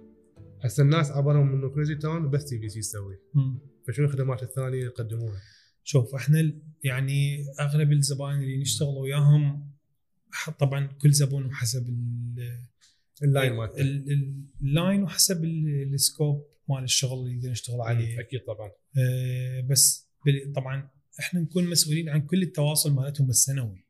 هسه الناس عبرهم إنه كريزي تاون بس TVC يسوي. مم. فشنو الخدمات الثانية اللي يقدموها؟ شوف إحنا يعني أغلب الزباين اللي نشتغل وياهم طبعا كل زبون وحسب ال- ال line مالته ال- ال- ال line وحسب ال- ال scope مال الشغل اللي نشتغل عليه أكيد طبعا آه، بس طبعا إحنا نكون مسؤولين عن كل التواصل مالتهم السنوي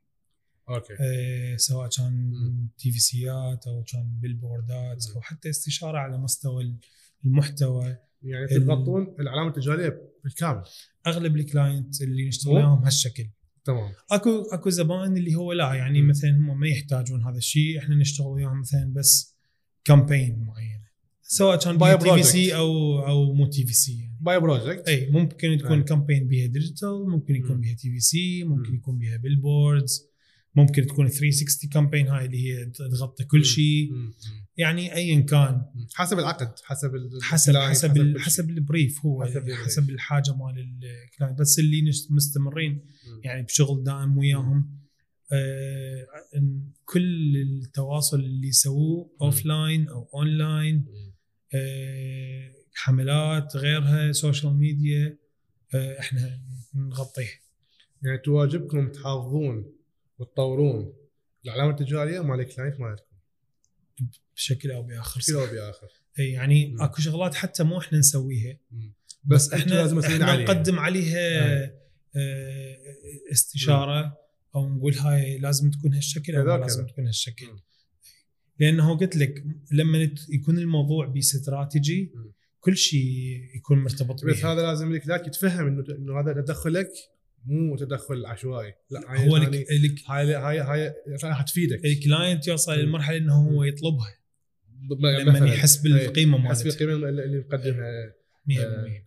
okay آه، سواء كان. تي في سيات أو كان بيلبوردات. أو حتى استشارة على مستوى المحتوى يعني تغطون العلامة التجارية بالكامل أغلب ال client اللي نشتغل؟ وياهم هالشكل تمام أكو أكو زبائن اللي هو لا يعني مم. مثلا هم ما يحتاجون هذا الشيء إحنا نشتغل وياهم مثلا بس campaign معينة سواء كان بيها TV. C أو أو مو TVC يعني by project اي ممكن تكون أي. campaign بيها digital ممكن يكون مم. بيها TVC ممكن مم. يكون بيها billboards ممكن تكون 360 campaign هاي اللي هي تغطي كل شيء يعني ايا كان. حسب العقد حسب حسب حسب شيء. حسب ال brief هو حسب حسب, ال brief. حسب الحاجة مال ال client. بس اللي مستمرين مم. يعني بشغل دائم وياهم. آه كل التواصل اللي يسووه offline أو اون لاين. آه حملات غيرها social media آه إحنا نغطيه. يعني تواجبكم تحافظون وتطورون. العلامة التجارية مال ال client مالتكم بشكل أو بآخر بشكل أو بآخر إي يعني مم. أكو شغلات حتى مو إحنا نسويها بس, بس إحنا لازم إحنا عليها نقدم عليها أي. آه، استشارة أو نقول هاي لازم تكون هالشكل أو. لازم تكون هالشكل مم. لأنه قلت لك لما يكون الموضوع باستراتيجي مم. كل شيء يكون مرتبط بس هذا لازم ال client يتفهم إنه إنه هذا تدخلك مو تدخل عشوائي لا هاي هو الك- الك- هاي هاي هاي راح تفيدك. ال client يوصل مم. للمرحلة إنه هو يطلبها. لما يحس بالقيمه إيه، يحس مالته بالقيمه اللي مقدمها 100%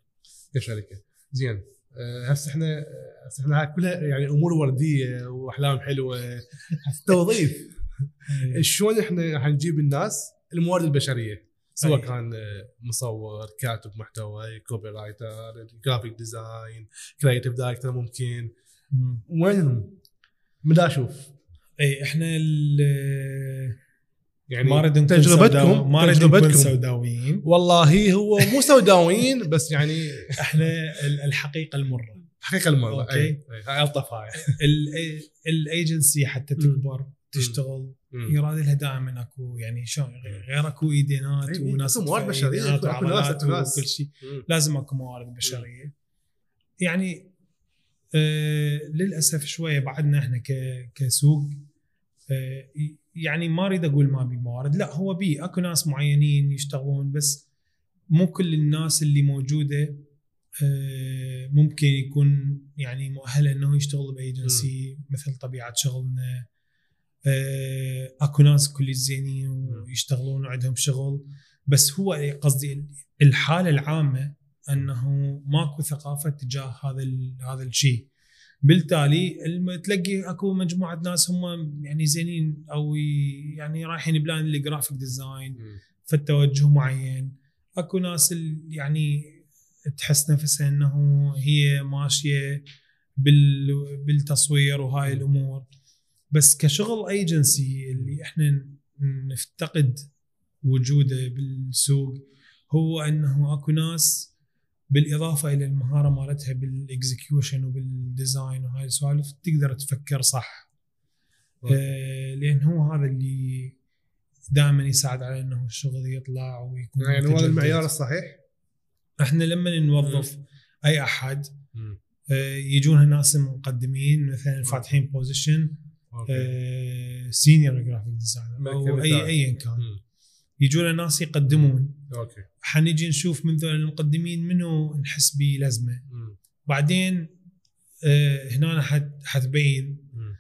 كشركه زين. آه، هسه إحنا هسه إحنا هاي كلها يعني أمور وردية وأحلام حلوة. توظيف. إيه. شلون إحنا راح نجيب الناس؟ الموارد البشرية. سواء أي. كان مصور كاتب محتوى copywriter graphic design creative director ممكن مم. وينهم؟ من أشوف اي إحنا ال- يعني ما نريد تجربتكم ما تجربتكم سوداويين والله هو مو سوداويين بس يعني إحنا ال- الحقيقة المرة حقيقة المرة okay. أي. أي. هاي ألطف هاي ال- الايجنسي حتى. تكبر تشتغل. يراد لها دائما أكو يعني شلون غير أكو إيدينات إي، وناس أكو موارد ناس. وكل شيء. لازم أكو موارد بشرية. يعني آه للأسف شوية بعدنا إحنا ك- كسوق آه يعني ما أريد أقول ما بي موارد. لا هو بي. أكو ناس معينين يشتغلون بس مو كل الناس اللي موجودة آه ممكن يكون يعني مؤهلة انه يشتغل بأيجنسي مثل طبيعة شغلنا اكو ناس كل زينين ويشتغلون وعندهم شغل. بس هو قصدي الحالة العامة أنه ماكو ثقافة تجاه هذا هذا الشيء. بالتالي تلاقي أكو مجموعة ناس هم يعني زينين أو يعني رايحين ب line ال graphic design. فالتوجه معين. أكو ناس يعني تحس نفسها أنه هي ماشية بال بالتصوير وهاي الأمور. بس كشغل ايجنسي اللي إحنا نفتقد وجوده بالسوق هو إنه أكو ناس بالإضافة إلى المهارة مالتها بال execution وبال design وهاي السوالف تقدر تفكر صح. آه لأن هو هذا اللي دائما يساعد على إنه الشغل يطلع ويكون يعني هو. المعيار الصحيح إحنا لما نوظف أي أحد آه، يجون ناس مقدمين مثلا فاتحين position senior graphic designer أو. اي ايا كان. مم. يجون ناس يقدمون. okay. حنجي نشوف من ذول المقدمين منو نحس به لازمه مم. بعدين آه، هنا حت- حتبين مم.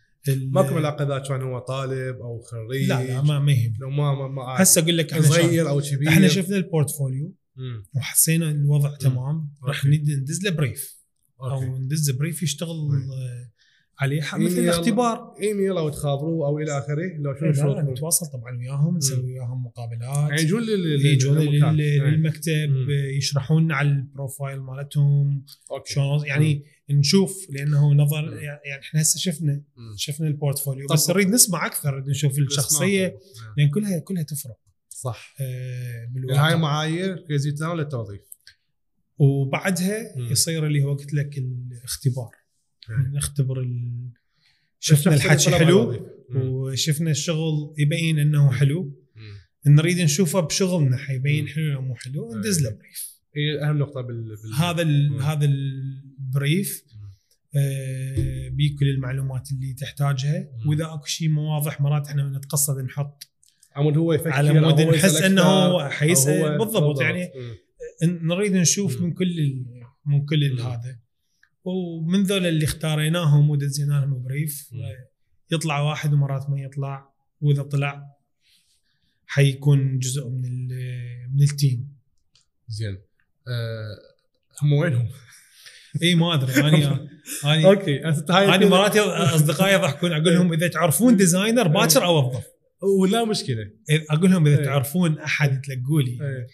ماكو علاقه اذا كان هو طالب أو خريج؟ لا لا ما ما يهم. لو ما ما, ما هسه أقول لك صغير أو كبير. إحنا شفنا ال portfolio مم. وحسينا الوضع تمام. راح ندز له brief أو ندز brief يشتغل مم. عليه. مثل اختبار إيميل أو تخابروا أو إلى آخره لو شنو لا، شروطكم نتواصل طبعا وياهم نسوي وياهم مقابلات يعني يجون لل- يجون. للمكتب مم. يشرحون لنا على ال profile مالتهم شلون يعني نشوف لأنه نظر. يعني إحنا هسه شفنا. شفنا ال portfolio بس نريد نسمع أكثر نشوف الشخصية. لأن كلها كلها تفرق صح آه، يعني هاي بالواقع معايير Crazy Town للتوظيف وبعدها. يصير اللي هو قلت لك الاختبار. نختبر ال... شفنا الحكي حلو. وشفنا الشغل يبين إنه حلو. نريد نشوفه بشغلنا حيبين. حلو أو مو حلو ندز له brief هي أهم نقطة بال, بال... هذا ال... هذا ال brief. آه، بيه كل المعلومات اللي تحتاجها. وإذا أكو شيء مو واضح مرات إحنا نتقصد نحط عمود هو يفكر على مود نحس إنه هو حيسأل هو- بالضبط يعني مم. نريد نشوف مم. من كل ال... من كل. هذا ومن ذول اللي اختاريناهم ودزينا لهم brief. يطلع واحد ومرات ما يطلع وإذا طلع حيكون جزء من من ال team. زين. آه، هم وينهم؟ إي ما أدري. أنا أنا okay أنا مرات أصدقائي يضحكون أقول لهم إذا تعرفون designer باكر أوظف. ولا مشكلة. أقول لهم إذا. تعرفون أحد تلقوا لي.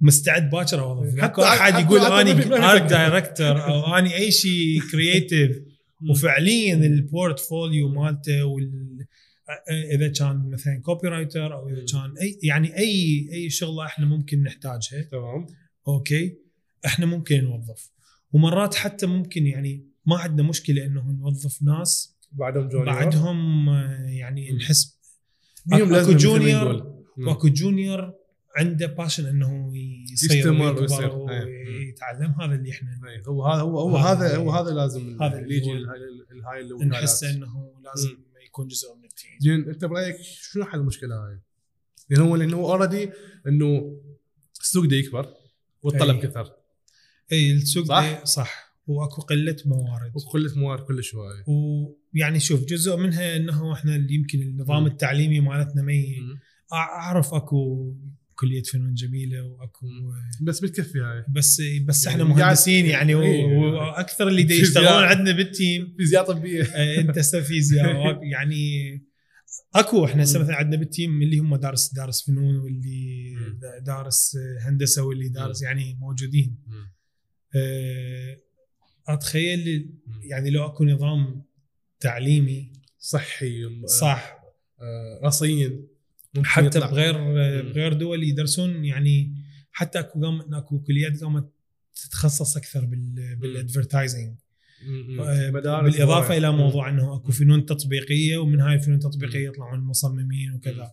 مستعد باكر اوظف حتى- أكو أحد حتى- يقول حتى أني art. director أو أني أي شيء creative وفعليا ال portfolio مالته وال إذا كان مثلا copywriter أو إذا كان اي يعني اي أي شغلة إحنا ممكن نحتاجها. تمام. okay. إحنا ممكن نوظف. ومرات حتى ممكن يعني ما عندنا مشكلة إنه نوظف ناس بعدهم junior. بعدهم آه، يعني. نحس اكو junior. واكو junior عنده passion إنه يصير يستمر ويصير. ويتعلم هذا اللي إحنا هو هذا هو هو هذا- هو هذا لازم هذا اللي يجي هو- الهاي الهاي الوكالات. نحس إنه لازم يكون جزء من ال team زين أنت برأيك شنو حل المشكلة هاي؟ لأن هو لأنه already إنه السوق ده يكبر والطلب. كثر أي السوق صح؟ صح, وأكو قلة موارد وكل موارد كلش هوايه ويعني شوف جزء منها إنه إحنا اللي يمكن النظام مم. التعليمي مالتنا ما. أعرف أكو كلية فنون جميلة وأكو بس بتكفي هاي. بس بس إحنا يعني مهندسين يعني و- إيه. وأكثر اللي. يشتغلون عندنا بال team. فيزياء طبية. آه، أنت هسه فيزياء يعني أكو إحنا. مثلا عندنا بال team اللي هم دارس دارس فنون واللي. دارس هندسة واللي دارس يعني موجودين. آه، أتخيل يعني لو أكو نظام تعليمي صحي صح. آه، رصين. حتى يطلع. بغير مم. بغير دول يدرسون يعني حتى أكو قام أكو كليات قامت تتخصص أكثر بال بال advertising بالإضافة. إلى موضوع إنه أكو فنون تطبيقية ومن هاي الفنون. التطبيقية يطلعون مصممين مم. وكذا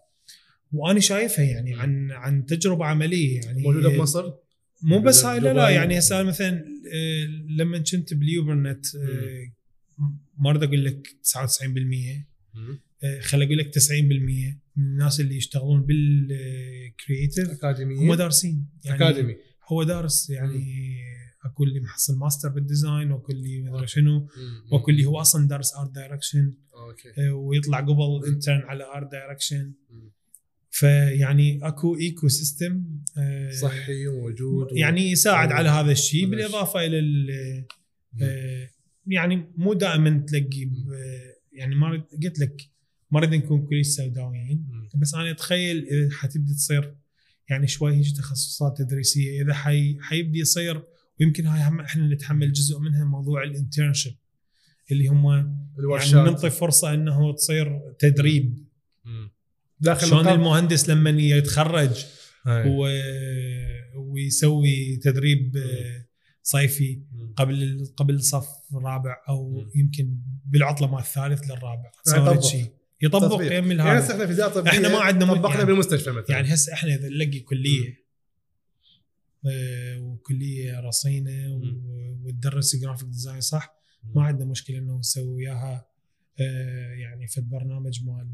وأنا شايفها يعني. عن عن تجربة عملية يعني موجودة بمصر مو بس هاي لا لا. يعني هسه مثلا آه، لما كنت ب Leo Burnett آه، ما اريد أقول لك 99% مم. آه، خل أقول لك 90% من الناس اللي يشتغلون بال creative اكاديميه هم دارسين يعني اكاديمي هو دارس يعني اكو اللي محصل master بال design واكو اللي ما أدري شنو. واكو اللي هو أصلا دارس art direction أوكي ويطلع قبل intern على art direction. فيعني أكو ecosystem آه، صحي وموجود يعني يساعد على هذا الشيء. بالإضافة إلى ال- آه، يعني مو دائما تلاقي ب- يعني ما قلت لك ما اريد نكون كلش سوداويين مم. بس أنا أتخيل إذا حتبدي تصير يعني شوي هيك تخصصات تدريسية إذا حي حيبدي يصير ويمكن هاي هم إحنا نتحمل جزء منها موضوع الانترنشيب اللي هم يعني الورشات ننطي فرصة إنه تصير تدريب مم. داخل شلون. المهندس لما يتخرج. و... ويسوي تدريب آه، صيفي مم. قبل قبل صف رابع أو مم. يمكن بالعطلة مال الثالث للرابع يعني يطبق. شيء يطبق تطبيق. يمل يعني هذا. إحنا فيزياء طبيه إحنا ما عندنا طبقنا يعني- بالمستشفى مثلا. يعني هسه إحنا إذا نلاقي كلية آه، وكلية رصينة. وتدرس graphic design صح؟ ما عندنا مشكلة انه نسوي وياها آه، يعني في البرنامج مال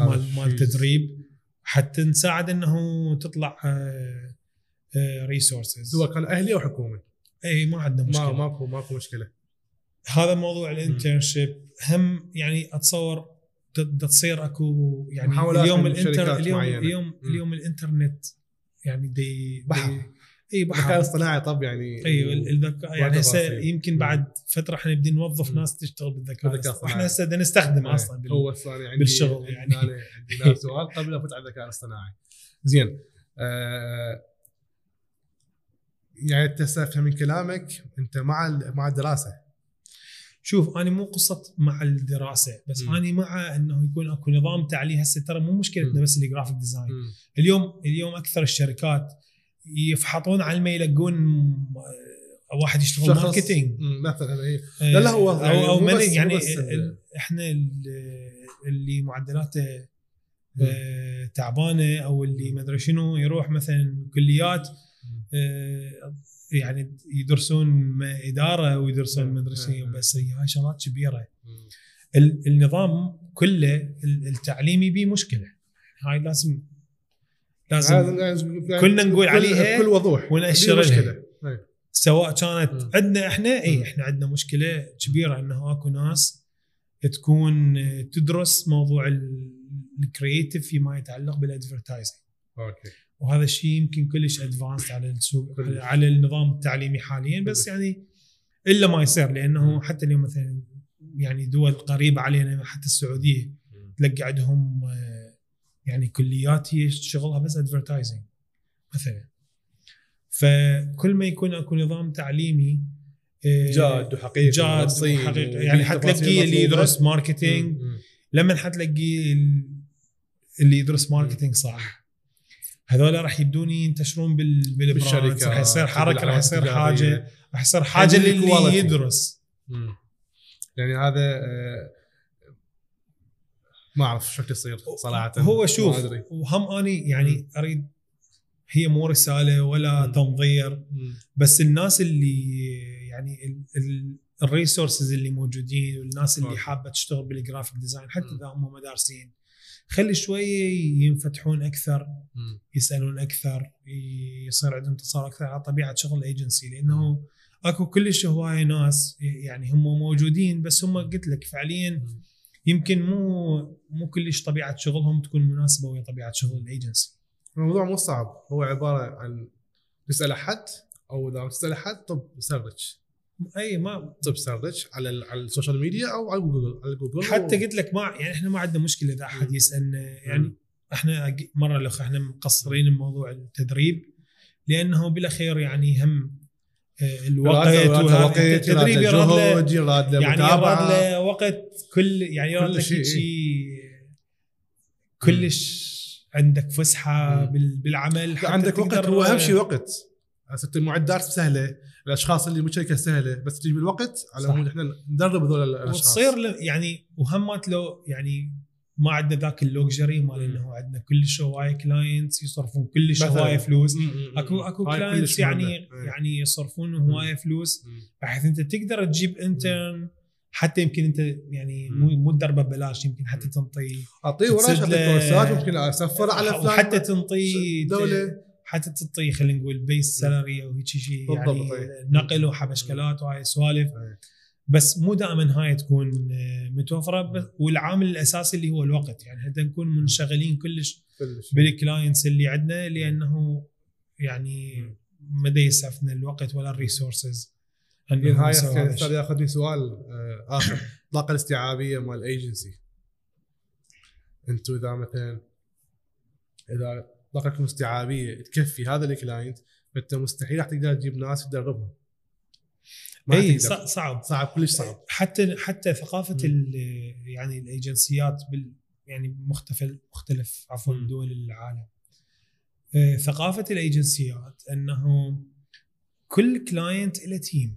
مال مال. تدريب حتى نساعد إنه تطلع resources سواء كان أهلي أو حكومي اي ما عندنا ما مشكلة. ماكو ماكو مشكلة. هذا موضوع الانترنشيب هم يعني أتصور ت- تصير اكو يعني محاولات اليوم من الانتر اليوم معينة. اليوم مم. اليوم الإنترنت يعني دي, بحر. إي الذكاء بحر الاصطناعي طب يعني أيوه ال- الذكاء يعني هسه. يمكن. بعد فترة إحنا نبدي نوظف. ناس تشتغل بالذكاء الاصطناعي الاصطناعي. هسه بدنا نستخدم. أصلا بال- هو صار عندي بالشغل يعني. نفس سؤال قبل أفوت على الذكاء الاصطناعي زين آه يعني أنت استفهم من كلامك أنت مع مع الدراسة شوف أنا مو قصة مع الدراسة بس مم. أنا مع إنه يكون أكو نظام تعليم هسه ترى مو مشكلتنا. بس ال graphic design اليوم اليوم أكثر الشركات يفحطون على ما يلقون آه، واحد يشتغل marketing مثلا إيه. آه، لا لا هو أو يعني أو مو بس- مو يعني بس إحنا ال- اللي معدلاته آه، تعبانة أو اللي ما أدري شنو يروح مثلا كليات يعني يدرسون إدارة ويدرسون ما ادري شنو بس هي هاي شغلات كبيرة. النظام كله ال- التعليمي به مشكلة. هاي لازم لازم كلنا نقول عليها بكل وضوح. ونأشر لها. سواء كانت. عندنا إحنا. إي إحنا عندنا مشكلة كبيرة انه اكو ناس تكون تدرس موضوع ال creative فيما يتعلق بال advertising Okay. وهذا الشيء يمكن كلش advance على السوق. على النظام التعليمي حاليا بس. يعني إلا ما يصير لأنه. حتى اليوم مثلا يعني دول قريبة علينا حتى السعودية تلقى عندهم آه، يعني كليات هي شغلها بس advertising مثلا فكل ما يكون أكو نظام تعليمي آه، جاد وحقيقي جاد وحقيقي يعني حتلاقيه اللي. يدرس marketing. لما حتلاقي ال- اللي يدرس marketing صح هذول راح يبدون ينتشرون بال- بال brands بالشركات، راح يصير حركة راح يصير. حاجة راح يصير حاجة عندي للي. يدرس مم. يعني هذا آه، ما أعرف شو يصير صراحة هو شوف وهم أني يعني أريد هي مو رسالة ولا مم. تنظير مم. بس الناس اللي يعني ال resources اللي موجودين والناس اللي. حابة تشتغل بال graphic design حتى. إذا هم ما دارسين خلي شوية ينفتحون أكثر. يسألون أكثر يصير عندهم تصور أكثر على طبيعة شغل الأيجنسي لأنه أكو كلش هوايه ناس يعني هم موجودين بس هم قلت لك فعليا. يمكن مو مو كلش طبيعة شغلهم تكون مناسبة ويا طبيعة شغل الأيجنسي الموضوع مو صعب هو عبارة عن تسأل أحد أو إذا تسأل أحد طب search إي ما طب search على على ال social media أو على جوجل على جوجل. حتى قلت لك ما يعني إحنا ما عندنا مشكلة إذا أحد. يسألنا يعني. إحنا مرة الأخ إحنا مقصرين بموضوع التدريب لأنه بالأخير يعني هم آه، الوقت يراد له- يراد له وهذا وقت التدريب يراد له يعني يراد له وقت كل يعني يراد لك شيء، كلش عندك فسحة بالعمل عندك وقت هو اهم شيء وقت. المعدات سهله الأشخاص اللي بالشركة سهلة بس تجيب الوقت على. مود إحنا ندرب هذول الأشخاص وتصير يعني وهمات لو يعني ما عندنا ذاك ال luxury مال. إنه عندنا كلش هوايه clients يصرفون كلش. هواية فلوس اكو. أكو clients. يعني. يعني يصرفون هواية فلوس. بحيث أنت تقدر تجيب intern حتى يمكن أنت يعني مو مو تدربه ببلاش يمكن حتى تنطي أعطيه تسد اعطيه كورسات ممكن أسفر على وحتى تنطي دولة حتى تعطي خلينا نقول بيس سالري أو هيك شيء يعني إيه. نقل وحبشكلات وهاي سوالف إيه. بس مو دائما هاي تكون آه، متوفرة. بس- والعامل الأساسي اللي هو الوقت. يعني حتى نكون منشغلين كلش كلش. بالكلاينتس اللي عندنا لأنه يعني ما يسعفنا الوقت ولا الريسورسز هاي صار ياخذني سؤال آه، آخر. الطاقة الاستيعابية مال الايجنسي أنتم إذا مثلا إذا طاقتكم استيعابيه تكفي هذا ال client فأنت مستحيل راح تقدر تجيب ناس تدربهم اي تقدر. ص- صعب. صعب كلش صعب. حتى حتى ثقافة يعني الإيجنسيات بال يعني مختلف مختلف عفوا. دول العالم. آه، ثقافة الإيجنسيات أنه كل كلاينت له تيم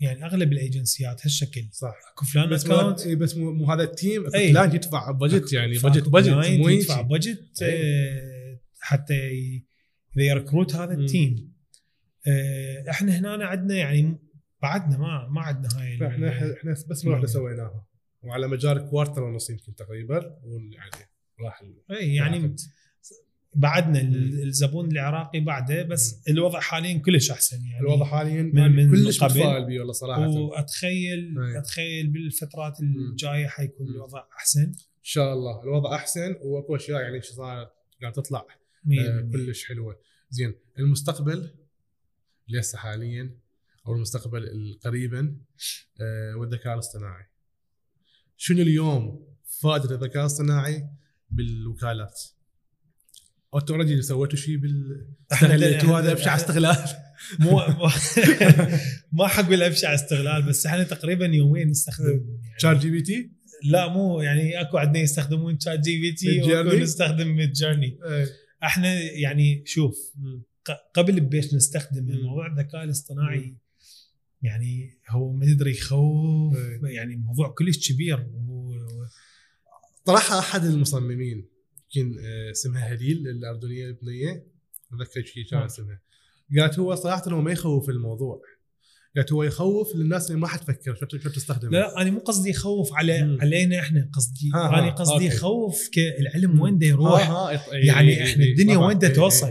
يعني أغلب الإيجنسيات هالشكل. صح. أكو فلان بس مو اكونت إيه بس مو, مو هذا التيم إيه. كلاينت يدفع بجت يعني بجت بجت مو يدفع بجت إيه. آه، حتى اذا يركروت هذا. التيم آه، إحنا هنا عندنا يعني بعدنا ما ما عندنا هاي إحنا إحنا بس مره واحدة سويناها وعلى مجال كوارتر ونص يمكن تقريبا يعني راح ال- إي يعني. بعدنا. الزبون العراقي بعده بس الوضع حاليا كلش أحسن يعني الوضع حاليا من- من كلش. متفائل بيه والله صراحة ان واتخيل أي. أتخيل بالفترات الجاية حيكون. الوضع أحسن شاء الله الوضع أحسن وأكو أشياء يعني شو صار قاعد تطلع آه 100% كلش حلوة. زين المستقبل هسه حاليا أو المستقبل القريبا آه، والذكاء الاصطناعي. شنو اليوم فائدة الذكاء الاصطناعي؟ بالوكالات؟ أو أنتم already سويتوا شيء بال استغليتوا هذا ابشع استغلال. مو ما حقول ابشع استغلال بس إحنا تقريبا يومين نستخدم. يعني ChatGPT؟ لا مو يعني أكو عندنا يستخدمون ChatGPT Midjourney؟ وأكو نستخدم Midjourney إحنا يعني شوف قبل بيش نستخدم. موضوع الذكاء الاصطناعي يعني هو ما تدري يخوف إيه. يعني موضوع كلش كبير طرحها أحد المصممين يمكن آه، اسمها هليل الأردنية البنية أتذكر شيء كان نعم. اسمها قالت هو صراحة هو ما يخوف الموضوع قالت هو يخوف للناس اللي ما حتفكر شو تستخدم لا أنا مو قصدي يخوف على مم. علينا إحنا قصدي ها، ها، أنا قصدي. يخوف كالعلم وين دا يروح؟ آه، آه، إي- يعني إي، الدنيا. وين دا توصل؟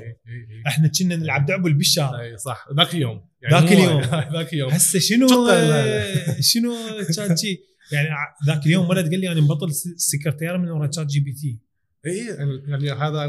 إحنا كنا نلعب دعبل بالشارع إي صح. ذاك اليوم ذاك اليوم. ذاك اليوم هسه شنو؟ شنو ChatG يعني ذاك اليوم ولد قال لي أنا مبطل س- سكرتير من ورا ChatGPT اي يعني هذا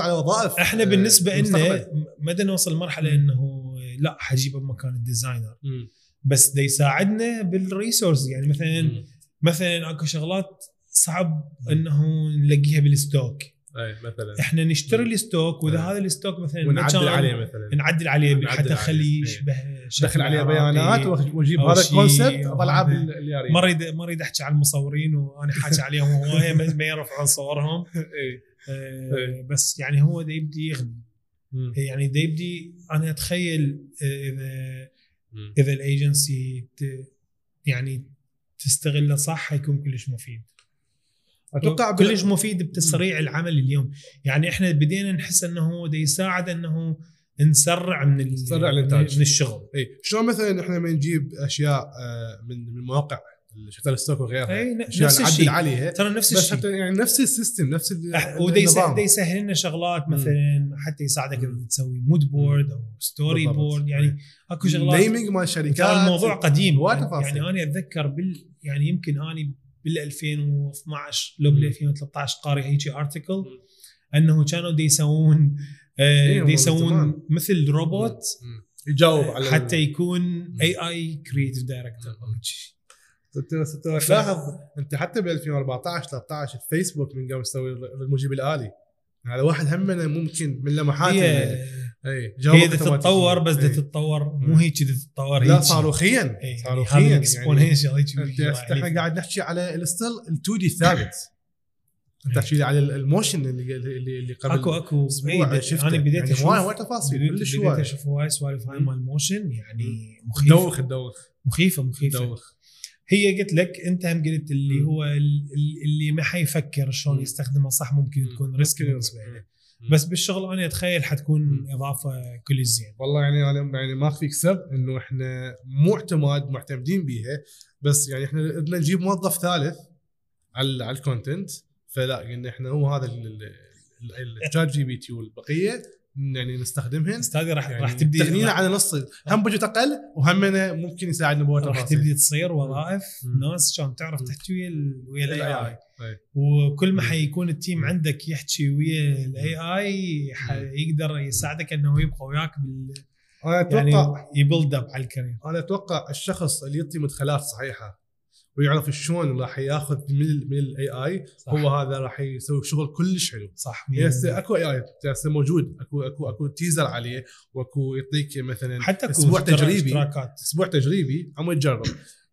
على وظائف. إحنا آه، بالنسبة لنا المستقبل. ما بدنا نوصل مرحله إنه لا حجيبه بمكان ال designer مم. بس دا يساعدنا بال resource يعني مثلا مم. مثلا أكو شغلات صعب إنه نلاقيها بال stock أي مثلا إحنا نشتري. ال stock وإذا. هذا ال stock مثلا ونعدل عليه مثلا نعدل عليه نعدل حتى. نخليه إيه. يشبه دخل عليه. بيانات وأجيب هذا الكونسبت والعب. اليارين ما أريد ما أريد أحكي على المصورين وأنا حاكي عليهم وهو ما يرفعون صورهم اي آه، إيه. بس يعني هو دا يبدي يغني مم. يعني دا يبدي أنا أتخيل آه، إذا مم. إذا الأيجنسي يعني تستغله صح حيكون كلش مفيد أتوقع كلش مفيد بتسريع العمل اليوم يعني إحنا بدينا نحس إنه هو دا يساعد إنه نسرع من نسرع الإنتاج. من الشغل اي شلون مثلا إحنا لما نجيب أشياء آه، من من مواقع Shutterstock وغيرها أي نفس الشيء عليها ترى نفس بس الشيء حتى يعني نفس ال system نفس ودا يسهل, يسهل لنا شغلات مم. مثلا حتى يساعدك إذا مم. تسوي mood board أو story بالضبط. board يعني أكو شغلات ال naming مال الشركات ترى الموضوع قديم يعني, تفاصيل. يعني أنا أتذكر بال يعني يمكن أني بال 2012 لو. بال 2013 قاري هيجي article. أنه كانوا دي يسوون آه إيه، دي. يسوون مثل روبوت مم. يجاوب على حتى يكون AI creative director. انت انت تلاحظ أنت حتى ب 2014 13 الفيسبوك من قام يسوي المجيب الآلي. هذا واحد همنا ممكن من لمحات هي إي هي تتطور بس إيه. تتطور مو. هيك بدها تتطور لا. صاروخيا يعني صاروخيا يعني هيك إحنا. قاعد نحكي على ال still ال 2D الثابت أنت تحكي لي على ال motion اللي اللي اللي قبل اكو أكو. أسبوع شفته. أنا بديت يعني أشوف هواي تفاصيل بديت, كلش بديت هواي أشوف هواي سوالف هاي. مال motion يعني مخيفة. تدوخ تدوخ مخيفة مخيفة. تدوخ هي قلت لك انت هم قلت اللي. هو ال- ال- اللي ما حيفكر شلون مم. يستخدمه صح ممكن مم. تكون risk. بالنسبة له. بس بالشغل أنا اتخيل حتكون. اضافه كلش زين والله يعني أنا يعني ما اخفيك سر انه إحنا مو اعتماد معتمدين بيها بس يعني إحنا بدنا نجيب موظف ثالث على على ال content فلا قلنا إحنا هو هذا ال ChatGPT والبقيه يعني نستخدمهن. استاذي راح يعني راح تبدي تغنينا على نص هم budget أقل وهمنا ممكن يساعدنا بوقت راح تبدي تصير وظائف. ناس شلون تعرف. تحكي ويا ويا ال AI. وكل ما. حيكون ال team عندك يحكي ويا الاي اي يقدر يساعدك إنه يبقى وياك بال أنا أتوقع يعني يbuild up على ال career أنا أتوقع الشخص اللي يعطي مدخلات صحيحة. ويعرف شلون راح ياخذ من من ال AI. هو هذا راح يسوي شغل كلش حلو. صح. هسه أكو AI هسه موجود. اكو اكو أكو teaser عليه. وأكو يعطيك مثلا حتى أكو أسبوع تجريبي. أسبوع تجريبي. عم تجرب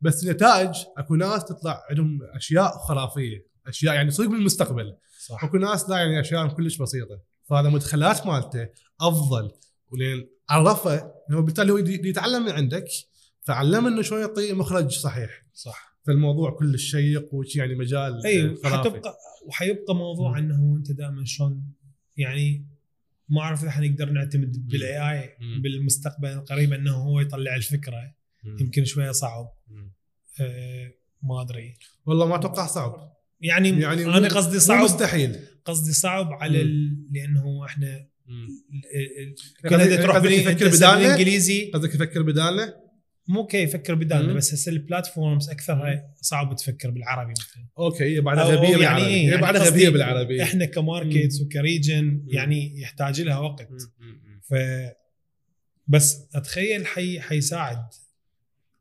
بس النتائج أكو ناس تطلع عندهم أشياء خرافية. أشياء يعني صدق بالمستقبل. صح. أكو ناس لا يعني أشياء كلش بسيطة. فهذا مدخلات مالته أفضل. ولين عرفه إنه بالتالي هو يتعلم من عندك. فعلمنا إنه شلون يعطي مخرج صحيح. صح. فالموضوع كلش شيق وش يعني مجال أيوه خرافي. حتبقى وحيبقى موضوع مم. إنه أنت دائما شلون يعني ما أعرف إذا حنقدر نعتمد بالاي اي. بالمستقبل القريب إنه هو يطلع الفكرة مم. يمكن شوية صعب. أه ما أدري والله ما أتوقع صعب يعني, يعني أنا قصدي صعب مستحيل قصدي صعب على ال... لأنه إحنا قصدك- كلها تروح؟ بالإنجليزي قصدك يفكر بدالنا؟ مو كي يفكر بدالنا. بس هسه البلاتفورمز اكثرها صعب تفكر بالعربي مثلا. أوكي هي بعدها غبيه بالعربي يعني؟ هي يعني بعدها غبيه بالعربي. إحنا كماركتس وكريجن يعني يحتاج لها وقت. ف بس أتخيل حي حيساعد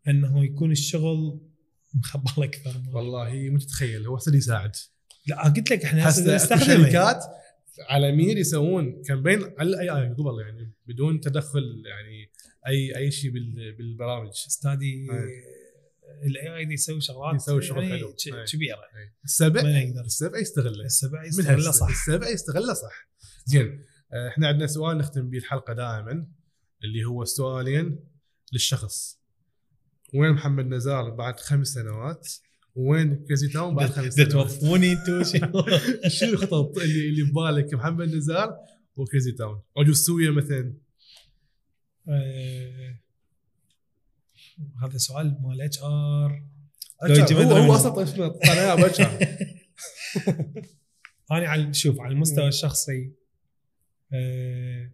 إنه يكون الشغل مخبل أكثر والله مو تتخيل هو اللي يساعد. لا قلت لك إحنا هسه شركات عالميين يسوون campaign على ال AI قبل يعني بدون تدخل يعني أي أي شيء بال- بالبرامج. استاذي أي. ال AI يسوي شغلات يسوي شغل يعني حلو. كبيرة. السبع السبع يستغله. السبع يستغله. صح. السبع يستغله صح. زين. آه، إحنا عندنا سؤال نختم به الحلقة دائما اللي هو سؤالين للشخص. وين محمد نزار بعد خمس سنوات؟ وين كريزي تاون بعد خمس سنوات؟ توظفوني أنتم شنو؟ الخطط اللي اللي ببالك محمد نزار وكريزي تاون أو سويا مثلا. آه، هذا سؤال مال HR هو هو أصلا اسمه قناه بشر أنا على شوف على المستوى الشخصي آه،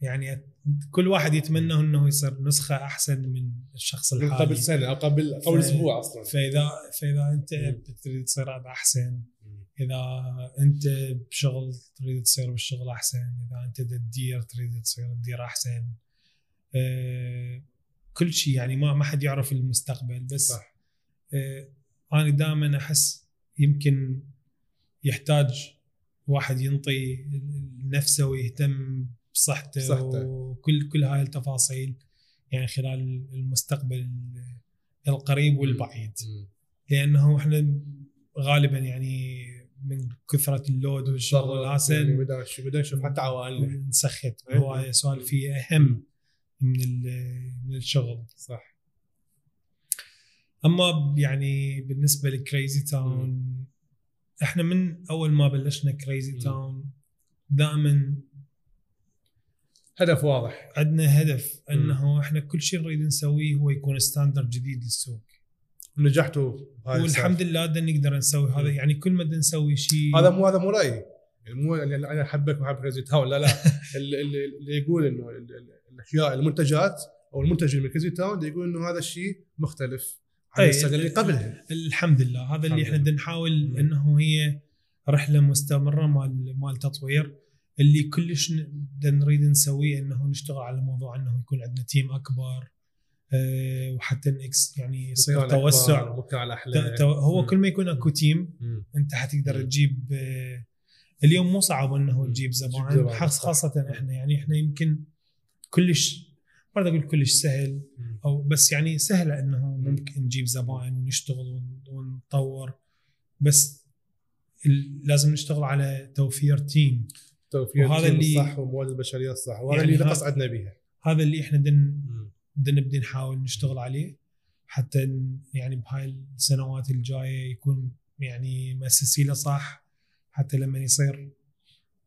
يعني كل واحد يتمنى إنه يصير نسخة أحسن من الشخص من الحالي. قبل سنة أو قبل قبل أسبوع أصلا. فاذا فإذا أنت. تريد تصير اب أحسن إذا أنت بشغل تريد تصير بالشغل أحسن إذا أنت تدير تريد تصير تدير أحسن. كل شيء يعني ما ما حد يعرف المستقبل. بس صح. آه، أنا دائما أحس يمكن يحتاج واحد ينطي نفسه ويهتم بصحته صحته. وكل كل هاي التفاصيل يعني خلال المستقبل القريب والبعيد. لأنه إحنا غالبا يعني من كثرة اللود والشغل الهاسل بدنا نشوف حتى عوائلنا نسخت. هوايه سوالف فيه أهم. من من الشغل صح. أما يعني بالنسبة لكريزي تاون إحنا من أول ما بلشنا كريزي. تاون دائما هدف واضح. عندنا هدف إنه إحنا كل شيء نريد نسويه هو يكون standard جديد للسوق. نجحتوا والحمد. لله بدنا نقدر نسوي. هذا. يعني كل ما بدنا نسوي شيء. هذا مو هذا مو رأيي. مو يعني أنا أحبك وأحب كريزي تاون لا لا. اللي, يقول إنه الأشياء المنتجات أو المنتج اللي من كريزي تاون يقول إنه هذا الشيء مختلف عن السنة اللي قبلها الحمد لله هذا اللي إحنا. بدنا نحاول مم. إنه هي رحلة مستمرة مال مال تطوير اللي كلش نريد نسويه إنه نشتغل على موضوع إنه يكون عندنا team أكبر أه وحتى نكس يعني يصير توسع هو. كل ما يكون أكو team. أنت حتقدر. تجيب آه، اليوم مو صعب إنه. تجيب زبائن. خاصة إحنا يعني إحنا يمكن كلش ما بدي أقول كلش سهل. أو بس يعني سهلة إنه ممكن نجيب زبائن ونشتغل ون- ونطور. بس لازم نشتغل على توفير team. توفير وهذا ال team اللي- الصح والموارد البشرية الصح وهذا يعني اللي نقص عندنا بيها. هذا اللي إحنا مم. بدنا نبدي نحاول نشتغل عليه. حتى يعني بهاي السنوات الجاية يكون يعني مؤسسي له صح. حتى لما يصير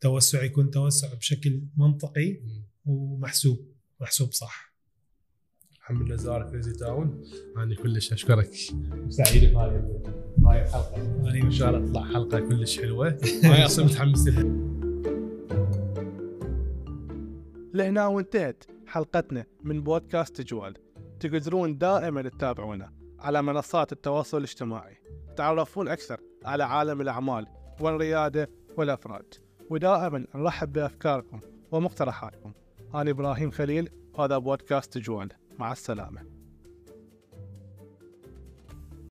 توسع يكون توسع بشكل منطقي. ومحسوب. محسوب صح. محمد نزار كريزي تاون. أنا كلش أشكرك. سعيد بهاي بهاي الحلقة. يعني إن شاء الله تطلع حلقة كلش حلوة. أنا أصلا متحمس لها. لهنا وانتهت حلقتنا من بودكاست جوال. تقدرون دائما تتابعونا على منصات التواصل الاجتماعي. تعرفون أكثر على عالم الأعمال والريادة والأفراد. ودائما نرحب بأفكاركم ومقترحاتكم. أنا إبراهيم خليل هذا بودكاست جوال. مع السلامة.